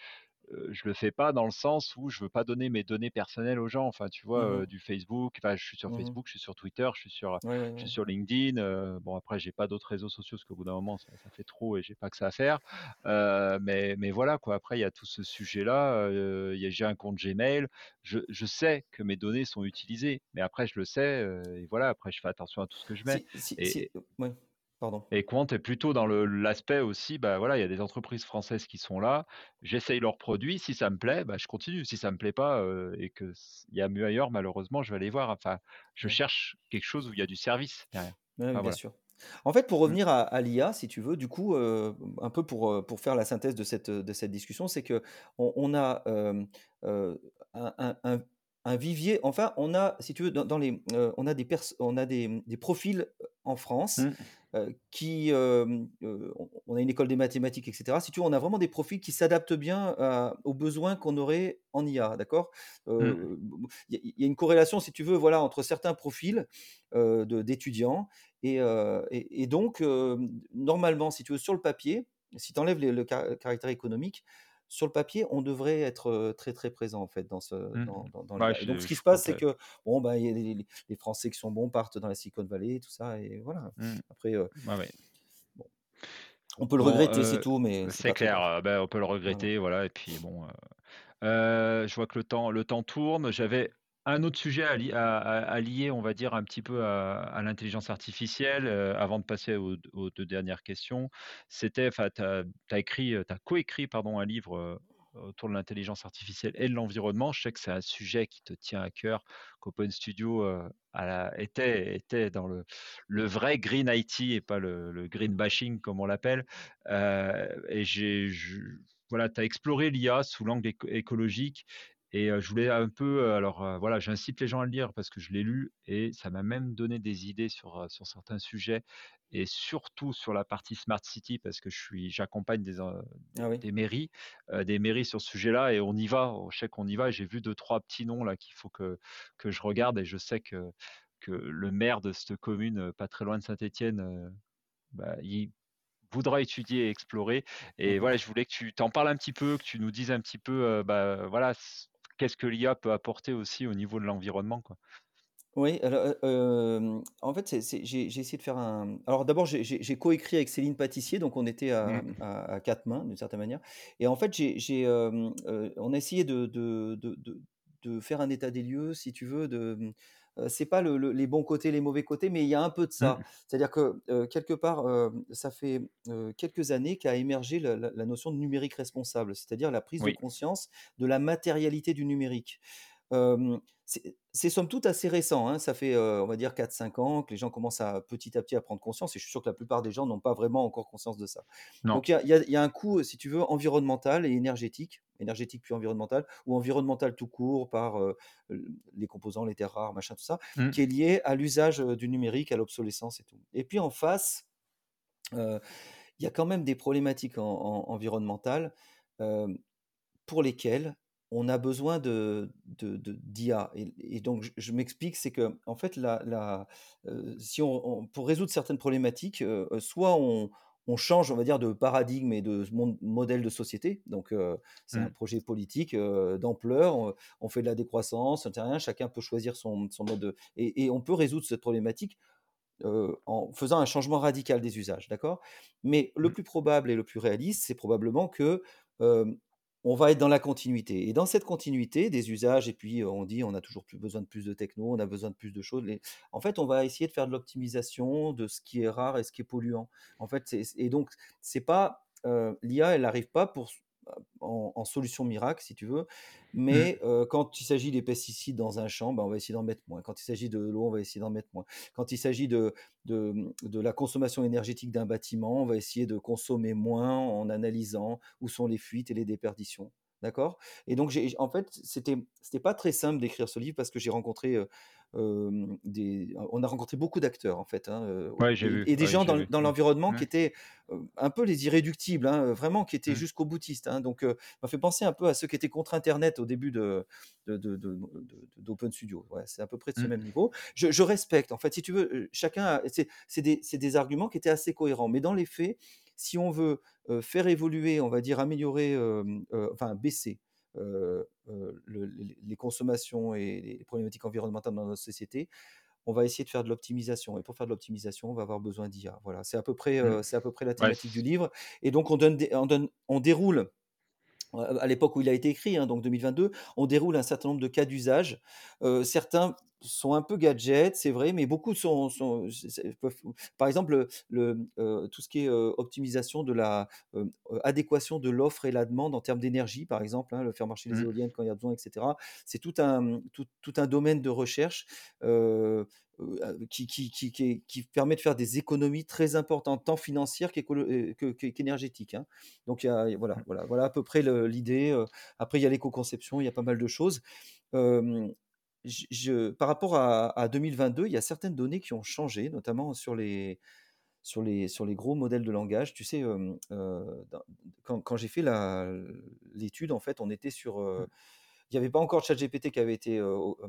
Heu, je le fais pas dans le sens où je veux pas donner mes données personnelles aux gens. Enfin, tu vois, Mmh mh. du Facebook, enfin, je suis sur Mmh Facebook, je suis sur Twitter, je suis sur, Ouais, ouais, je suis sur LinkedIn, bon après j'ai pas d'autres réseaux sociaux parce qu'au bout d'un moment ça ça fait trop et j'ai pas que ça à faire. Mais mais voilà quoi, après il y a tout ce sujet-là, j'ai un compte Gmail, je je sais que mes données sont utilisées, mais après je le sais, et voilà, après je fais attention à tout ce que je mets Si si si et heu, ouais, pardon. et Quant est plutôt dans l'aspect aussi, bah, voilà, il y a des entreprises françaises qui sont là, j'essaye leurs produits, si ça me plaît, bah, je continue. Si ça me plaît pas, heu et que s il y a mieux ailleurs, malheureusement, je vais aller voir. Enfin, je cherche quelque chose où il y a du service derrière. Ouais, oui, Enfin, bien voilà. sûr. En fait, pour Mmh, revenir à à l'IA, si tu veux, du coup, heu, un peu pour, heu, pour faire la synthèse de cette, de cette discussion, c'est qu'on on on a, un un un vivier enfin, on a, si tu veux, dans dans les, heu, on a des pers on a des, des profils, heu, en France, mmh, heu, qui, on a une école des mathématiques et cetera. Si tu veux, on a vraiment des profils qui s'adaptent bien à aux besoins qu'on aurait en IA, d'accord? mmh, il y a il y a une corrélation, si tu veux, voilà, entre certains profils, d'étudiants et et et donc normalement, si tu veux, sur le papier, si tu enlèves les le ca caractère économique, sur le papier, on devrait être, très, très présent, en fait, dans ce mmh. dans dans dans Ouais, l'IA et donc ce qui se passe, c'est que, bon, bah, il y a les Français qui sont bons partent dans la Silicon Valley, tout ça et voilà. Mmh. Après, Ouais, ouais. bon, on peut le Bon, regretter, c'est tout, mais c'est clair, bah, on peut le regretter, voilà et puis bon, je vois que le temps le temps tourne. J'avais un autre sujet à li à à à lier, on va dire, un petit peu à l'intelligence artificielle, heu, avant de passer aux d aux 2 dernières questions. C'était tu as écrit, heu, tu coécrit, pardon, un livre, heu, autour de l'intelligence artificielle et de l'environnement. Je sais que c'est un sujet qui te tient à cœur, qu'Open Studio, était dans le vrai green IT et pas le green bashing comme on l'appelle. Et voilà, tu as exploré l'IA sous l'angle éco écologique et je voulais un peu, alors, voilà, j'incite les gens à le lire parce que je l'ai lu et ça m'a même donné des idées sur, sur certains sujets et surtout sur la partie smart city parce que je suis j'accompagne des, Ah des oui. des mairies, des mairies sur ce sujet-là et on y va. Je sais qu'on y va. J'ai vu deux trois petits noms là qu'il faut que que je regarde et je sais que que le maire de cette commune, pas très loin de Saint-Étienne, bah, il voudra étudier et explorer et Mmh voilà, je voulais que tu t'en parles un petit peu, que tu nous dises un petit peu, bah, voilà, qu'est-ce que l'IA peut apporter aussi au niveau de l'environnement, quoi? Oui, alors, heu, hem, en fait, c'est c'est j'ai j'ai essayé de faire un alors d'abord, j'ai j'ai coécrit avec Céline Pâtissier, donc on était à, mmh, à à 4 mains d'une certaine manière et en fait, j'ai heu, on a essayé de de de de de faire un état des lieux, si tu veux, de, c'est pas le le les bons côtés, les mauvais côtés, mais il y a un peu de ça. Mmh. C'est-à-dire que, quelque part, ça fait, quelques années qu'a émergé la la la notion de numérique responsable, c'est-à-dire la prise de conscience de la matérialité du numérique. C'est somme toute assez récent, hein. Ça fait, heu, on va dire quatre cinq ans que les gens commencent à petit à petit à prendre conscience et je suis sûr que la plupart des gens n'ont pas vraiment encore conscience de ça. Non. Donc il y a y y un coût, si tu veux, environnemental et énergétique, énergétique puis environnemental ou environnemental tout court par, heu, l les composants, les terres rares, machin, tout ça, Mmh. qui est lié à l'usage, heu, du numérique, à l'obsolescence et tout. Et puis en face, il y a quand même des problématiques en en environnementales, pour lesquels on a besoin de d'IA et et donc je je m'explique, c'est que en fait la la, heu, si on on pour résoudre certaines problématiques, heu heu, soit on on change, on va dire, de paradigme et de modèle de société, donc c'est un Mmh. projet politique, d'ampleur, on fait de la décroissance, rien, chacun peut choisir son son mode de et et on peut résoudre cette problématique, en faisant un changement radical des usages, d'accord? Mais le Mmh. plus probable et le plus réaliste, c'est probablement que, on va être dans la continuité et dans cette continuité des usages et puis, on dit: «On a toujours plus besoin de plus de techno, on a besoin de plus de choses», en fait, on va essayer de faire de l'optimisation de ce qui est rare et ce qui est polluant. En fait, et donc c'est pas, l'IA, elle arrive pas pour en en solution miracle, si tu veux, Mmh. mais heu, quand il s'agit des pesticides dans un champ, bah, on va essayer d'en mettre moins. Quand il s'agit de l'eau, on va essayer d'en mettre moins. Quand il s'agit de de, de la consommation énergétique d'un bâtiment, on va essayer de consommer moins en analysant où sont les fuites et les déperditions. D'accord? Et donc j'ai en fait, c'était c'était pas très simple d'écrire ce livre parce que j'ai rencontré, heu, des on a rencontré beaucoup d'acteurs en fait, hein, Ouais, et vu, et des ouais, gens dans Mmh. l'environnement qui étaient, un peu les irréductibles, hein, vraiment qui étaient Mmh. jusqu'au boutiste, hein. Donc, ça m'a fait penser un peu à ceux qui étaient contre internet au début de d'Open Studio. C'est à peu près de ce même Mmh. niveau. Je je respecte en fait, si tu veux, chacun a c'est des arguments qui étaient assez cohérents. Mais dans les faits, si on veut, faire évoluer, on va dire améliorer, enfin baisser, le les les consommations et les problématiques environnementales dans notre société, on va essayer de faire de l'optimisation et pour faire de l'optimisation, on va avoir besoin d'IA. Voilà, c'est à peu près, Mmh. c'est à peu près la Ouais, thématique du livre et donc on donne des on donne on déroule à l'époque où il a été écrit, hein, donc 2022, on déroule un certain nombre de cas d'usage. Certains sont un peu gadgets, c'est vrai, mais beaucoup sont par exemple, le le, heu, tout ce qui est, heu, optimisation de la, heu, adéquation de l'offre et la demande en termes d'énergie, par exemple, hein, le faire marcher les mmh. éoliennes quand il y a besoin et cetera. C'est tout un, tout tout un domaine de recherche, qui qui qui qui permet de faire des économies très importantes, tant financières qu'énergétiques, hein. Donc il y a voilà, voilà, voilà à peu près l'idée, après il y a l'éco-conception, il y a pas mal de choses. Je par rapport à à 2022, il y a certaines données qui ont changé, notamment sur les sur les sur les gros modèles de langage. Tu sais, quand quand j'ai fait l'étude, en fait, on était sur, Mmh. il y avait pas encore ChatGPT qui avait été,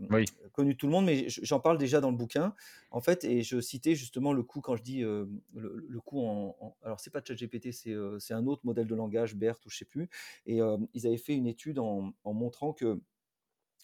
Oui. connu de tout le monde, mais j'en parle déjà dans le bouquin, en fait et je citais justement le coût quand je dis, le le coût en en alors c'est pas ChatGPT, c'est, un autre modèle de langage, BERT ou je sais plus et ils avaient fait une étude en en montrant que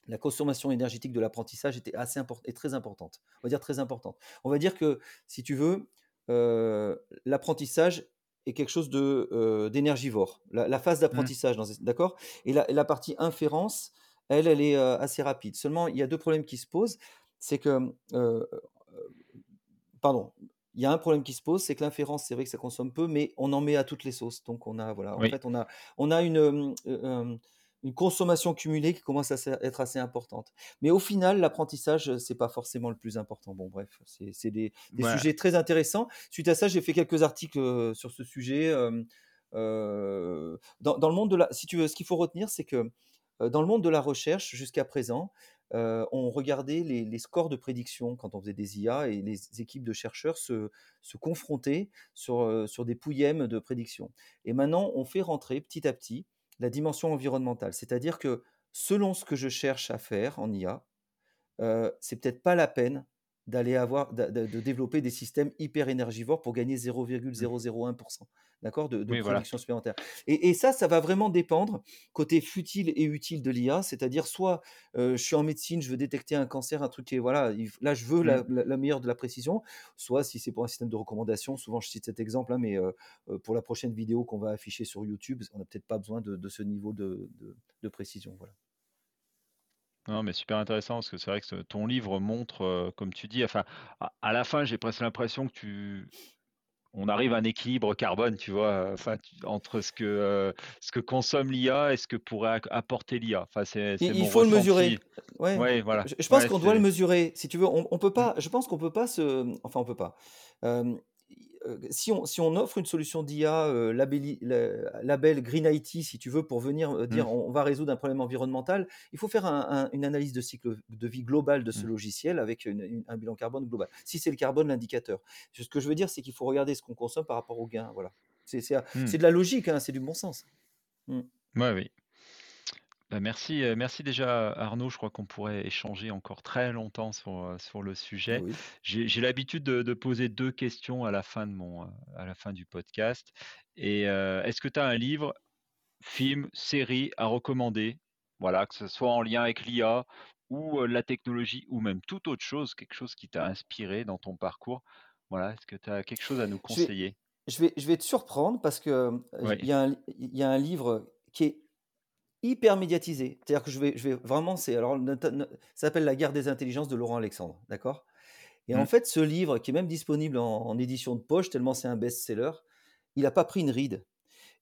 la consommation énergétique de l'apprentissage était assez import est très importante. On va dire très importante. On va dire que si tu veux, heu, l'apprentissage est quelque chose de, heu, d'énergivore. La la phase d'apprentissage d'accord? Et la et la partie inférence, elle, elle est, heu, assez rapide. Seulement, il y a 2 problèmes qui se posent, c'est que, pardon, il y a un problème qui se pose, c'est que l'inférence, c'est vrai que ça consomme peu, mais on en met à toutes les sauces. Donc on a voilà, en fait, on a on a une, une consommation cumulée qui commence à être assez importante. Mais au final, l'apprentissage, heu, c'est pas forcément le plus important. Bon bref, c'est des des Ouais. sujets très intéressants. Suite à ça, j'ai fait quelques articles, heu, sur ce sujet, heu, dans dans le monde de la si tu veux, ce qu'il faut retenir, c'est que, dans le monde de la recherche, jusqu'à présent, on regardait les les scores de prédiction quand on faisait des IA et les équipes de chercheurs se se confrontaient sur des pouillèmes de prédiction. Et maintenant, on fait rentrer petit à petit la dimension environnementale. C'est-à-dire que selon ce que je cherche à faire en IA, Heu, c'est peut-être pas la peine d'aller avoir de développer des systèmes hyper énergivores pour gagner Mmh. 0,001% d'accord, de de Oui, voilà. production supplémentaire et et ça, ça va vraiment dépendre côté futile et utile de l'IA, c'est-à-dire soit, heu, je suis en médecine, je veux détecter un cancer, un truc qui est voilà, là, je veux Mmh. la la la meilleure de la précision, soit si c'est pour un système de recommandation, souvent je cite cet exemple, hein, mais heu heu, pour la prochaine vidéo qu'on va afficher sur YouTube, on n'a peut-être pas besoin de de ce niveau de de de précision, voilà. Non, mais super intéressant parce que c'est vrai que ce ton livre montre, comme tu dis, enfin, à à la fin, j'ai presque l'impression que tu on arrive à un équilibre carbone, tu vois? Enfin, tu entre ce que, ce que consomme l'IA et ce que pourrait ac apporter l'IA. Enfin, c'est c'est Il il mon faut le mesurer. ressenti. Ouais, Ouais, voilà. je je pense Ouais, qu'on doit le c'est mesurer. Si tu veux, on on peut mmh, pas je pense qu'on peut pas se enfin on peut pas. Si on si on offre une solution d'IA, heu, labelli le label Green IT si tu veux pour venir, heu, mmh, dire: «On on va résoudre un problème environnemental», il faut faire un un une analyse de cycle de vie globale de ce mmh, logiciel avec une une un bilan carbone global. Si c'est le carbone l'indicateur. Ce que je veux dire, c'est qu'il faut regarder ce qu'on consomme par rapport aux gains, voilà. C'est mmh. de la logique, hein, c'est du bon sens. Mmh. Ouais, oui. Bah, merci, heu, merci déjà Arnaud. Je crois qu'on pourrait échanger encore très longtemps sur, heu, sur le sujet. Oui. J'ai j'ai l'habitude de de poser 2 questions à la fin de mon, heu, à la fin du podcast et est-ce que tu as un livre, film, série à recommander? Voilà, que ce soit en lien avec l'IA ou, la technologie ou même toute autre chose, quelque chose qui t'a inspiré dans ton parcours? Voilà, est-ce que tu as quelque chose à nous Je vais conseiller? Je vais je vais te surprendre parce que, Oui. y a un il y a un livre qui est hyper médiatisé. C'est-à-dire que je vais, je vais vraiment, c'est alors, ça s'appelle La guerre des intelligences de Laurent Alexandre, d'accord? Et en Mmh. fait, ce livre, qui est même disponible en, en édition de poche, tellement c'est un best-seller, il n'a pas pris une ride.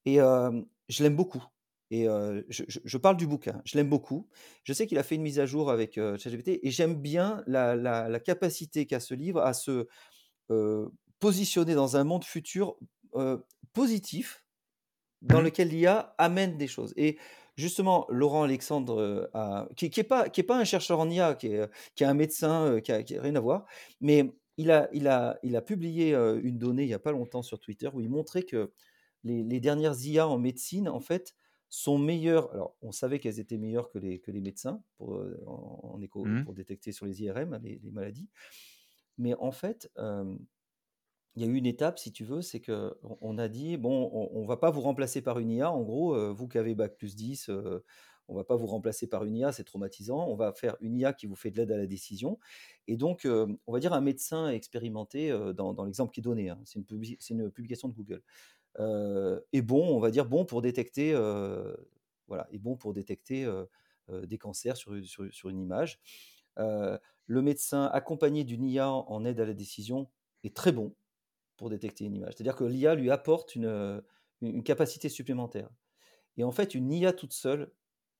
Et euh, je l'aime beaucoup. Et euh, je, je- je parle du bouquin, je l'aime beaucoup. Je sais qu'il a fait une mise à jour avec euh, ChatGPT et j'aime bien la, la- la capacité qu'a ce livre à se positionner dans un monde futur positif dans Mmh. lequel l'IA amène des choses. Et justement, Laurent Alexandre, euh, a- qui n'est pas, qui est pas un chercheur en IA, qui est, euh, qui est un médecin, euh, qui a, qui a rien à voir, mais il a, il a, il a publié une donnée il n'y a pas longtemps sur Twitter où il montrait que les, les dernières IA en médecine, en fait, sont meilleures. Alors, on savait qu'elles étaient meilleures que les, que les médecins pour, en, en écho, Mmh. pour détecter sur les IRM les, les maladies. Mais en fait, euh, il y a eu une étape, si tu veux, c'est qu'on on a dit, bon, on ne va pas vous remplacer par une IA. En gros, euh, vous qui avez Bac plus 10, euh, on va pas vous remplacer par une IA, c'est traumatisant. On va faire une IA qui vous fait de l'aide à la décision. Et donc, euh, on va dire un médecin expérimenté, euh, dans, l'exemple qui est donné, hein, c'est une, publication de Google, est bon, on va dire bon pour détecter, voilà, est bon pour détecter des cancers sur, une- image. Le médecin accompagné d'une IA en aide à la décision est très bon pour détecter une image. C'est-à-dire que l'IA lui apporte une, euh, une capacité supplémentaire. Et en fait, une IA toute seule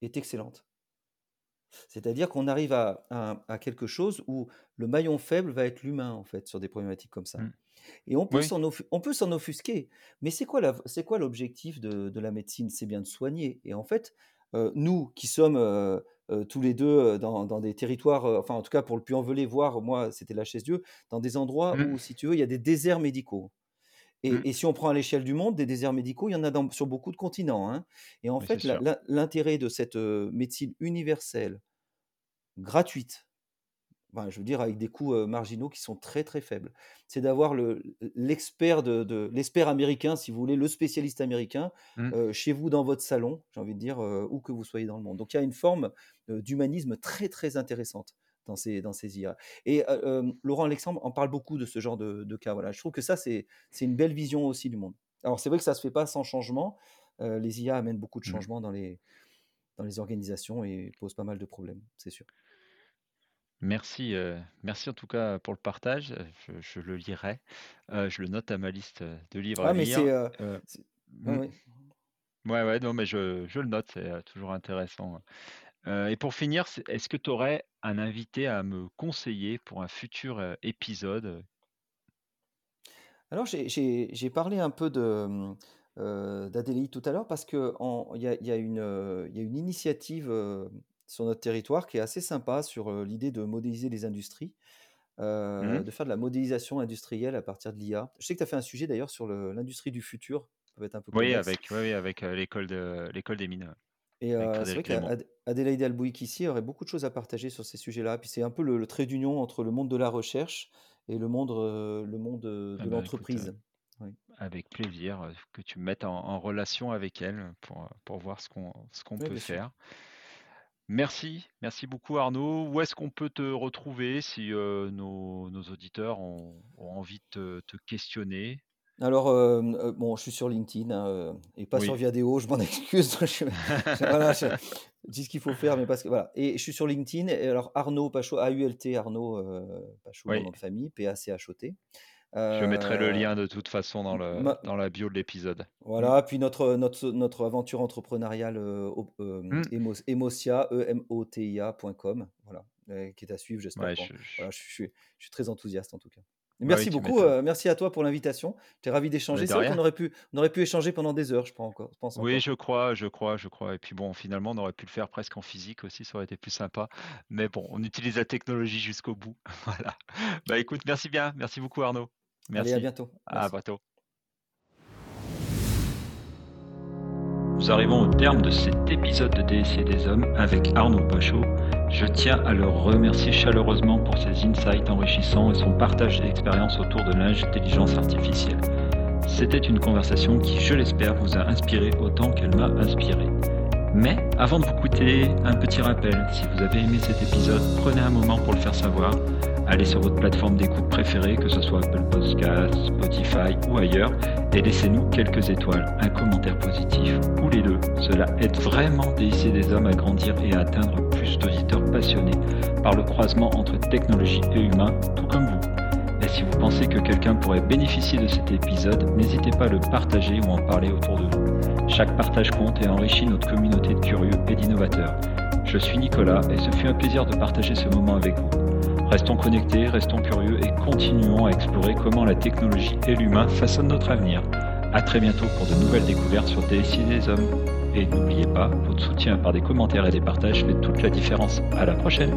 est excellente. C'est-à-dire qu'on arrive à, à- à quelque chose où le maillon faible va être l'humain, en fait, sur des problématiques comme ça. Mmh. Et on peut Oui. s'en offusquer. Mais c'est quoi la- c'est quoi l'objectif de, de la médecine? C'est bien de soigner. Et en fait, euh, nous qui sommes euh, euh, tous les deux euh, dans, dans des territoires, euh, enfin en tout cas pour le Puy-en-Velay, voire moi c'était la chaise Dieu, dans des endroits Mmh. où, si tu veux, il y a des déserts médicaux. Mmh. Et, si on prend à l'échelle du monde, des déserts médicaux, il y en a dans- sur beaucoup de continents. hein. Et en fait, l'intérêt de cette médecine universelle, gratuite, Enfin, je veux dire avec des coûts, marginaux qui sont très, très faibles. C'est d'avoir le l'expert de de l'expert américain, si vous voulez, le spécialiste américain, Mmh. chez vous dans votre salon, j'ai envie de dire, où que vous soyez dans le monde. Donc il y a une forme, d'humanisme très, très intéressante dans ces dans ces IA et Laurent Alexandre en parle beaucoup de ce genre de de cas, voilà. Je trouve que ça, c'est c'est une belle vision aussi du monde. Alors c'est vrai que ça se fait pas sans changement, les IA amènent beaucoup de Mmh. changements dans les dans les organisations et posent pas mal de problèmes, c'est sûr. Merci, heu, merci en tout cas pour le partage, heu, je je le lirai, heu, je le note à ma liste, de livres à Ah mais c'est, lire, c'est ouais, mmh, ouais. ouais, ouais, non mais je je le note, c'est, toujours intéressant, et pour finir, c'est est-ce que tu aurais un invité à me conseiller pour un futur, épisode? Alors j'ai j'ai j'ai parlé un peu de, d'Adélie tout à l'heure parce que en il y a il y a une, il y a une initiative, sur notre territoire qui est assez sympa sur, l'idée de modéliser les industries, Mmh de faire de la modélisation industrielle à partir de l'IA. Je sais que tu as fait un sujet d'ailleurs sur l'industrie du futur, ça va être un peu Oui, avec oui, avec, l'école de des mines, et c'est vrai qu'Adélaïde Albouik-Ici aurait beaucoup de choses à partager sur ces sujets-là. Puis c'est un peu le le trait d'union entre le monde de la recherche et le monde, le monde, Ah de bah, l'entreprise. Oui. avec plaisir, que tu me mettes en en relation avec elle, pour, pour voir ce qu'on Oui, peut sûr. Merci, merci beaucoup Arnaud. Où est-ce qu'on peut te retrouver si, heu, nos nos auditeurs ont ont envie de te te questionner? Alors, hem, heu, bon, je suis sur LinkedIn, hein, et pas sur. Viadeo, je m'en excuse. Je je voilà, je je dis ce qu'il faut faire, mais parce que voilà et je suis sur LinkedIn et alors Arnaud Pachot, A-U-L-T Arnaud, Pachot, Oui, nom de famille, P-A-C-H-O-T. Je mettrai le Heu, lien de toute façon dans le ma dans la bio de l'épisode. Voilà, puis notre, notre notre aventure entrepreneuriale. Emos Emotia, E-M-O-T-I-A.com, voilà, qui est à suivre, j'espère Ouais, je je voilà, je suis je suis très enthousiaste en tout cas. bah, oui, Merci beaucoup, merci à toi pour l'invitation. J'étais ravi d'échanger. C'est vrai qu'on aurait pu on aurait pu échanger pendant des heures, je pense encore je pense Oui, encore. je crois, je crois, je crois et puis bon, finalement, on aurait pu le faire presque en physique aussi, ça aurait été plus sympa. Mais bon, on utilise la technologie jusqu'au bout. Voilà. Bah, écoute, merci bien. Merci beaucoup Arnaud. Allez, à Merci. À bientôt. Nous arrivons au terme de cet épisode de DSC des Hommes avec Arnaud Pachot. Je tiens à le remercier chaleureusement pour ses insights enrichissants et son partage d'expériences autour de l'intelligence artificielle. C'était une conversation qui, je l'espère, vous a inspiré autant qu'elle m'a inspiré. Mais avant de vous quitter, un petit rappel, si vous avez aimé cet épisode, prenez un moment pour le faire savoir Allez sur votre plateforme d'écoute préférée, que ce soit Apple Podcast, Spotify ou ailleurs, et laissez-nous quelques étoiles, un commentaire positif ou les deux. Cela aide vraiment DIC des hommes à grandir et à atteindre plus d'auditeurs passionnés par le croisement entre technologie et humain, tout comme vous. Et si vous pensez que quelqu'un pourrait bénéficier de cet épisode, n'hésitez pas à le partager ou en parler autour de vous. Chaque partage compte et enrichit notre communauté de curieux et d'innovateurs. Je suis Nicolas et ce fut un plaisir de partager ce moment avec vous. Restons connectés, restons curieux et continuons à explorer comment la technologie et l'humain façonnent notre avenir. A très bientôt pour de nouvelles découvertes sur DSI des hommes. Et n'oubliez pas, votre soutien par des commentaires et des partages fait toute la différence. À la prochaine!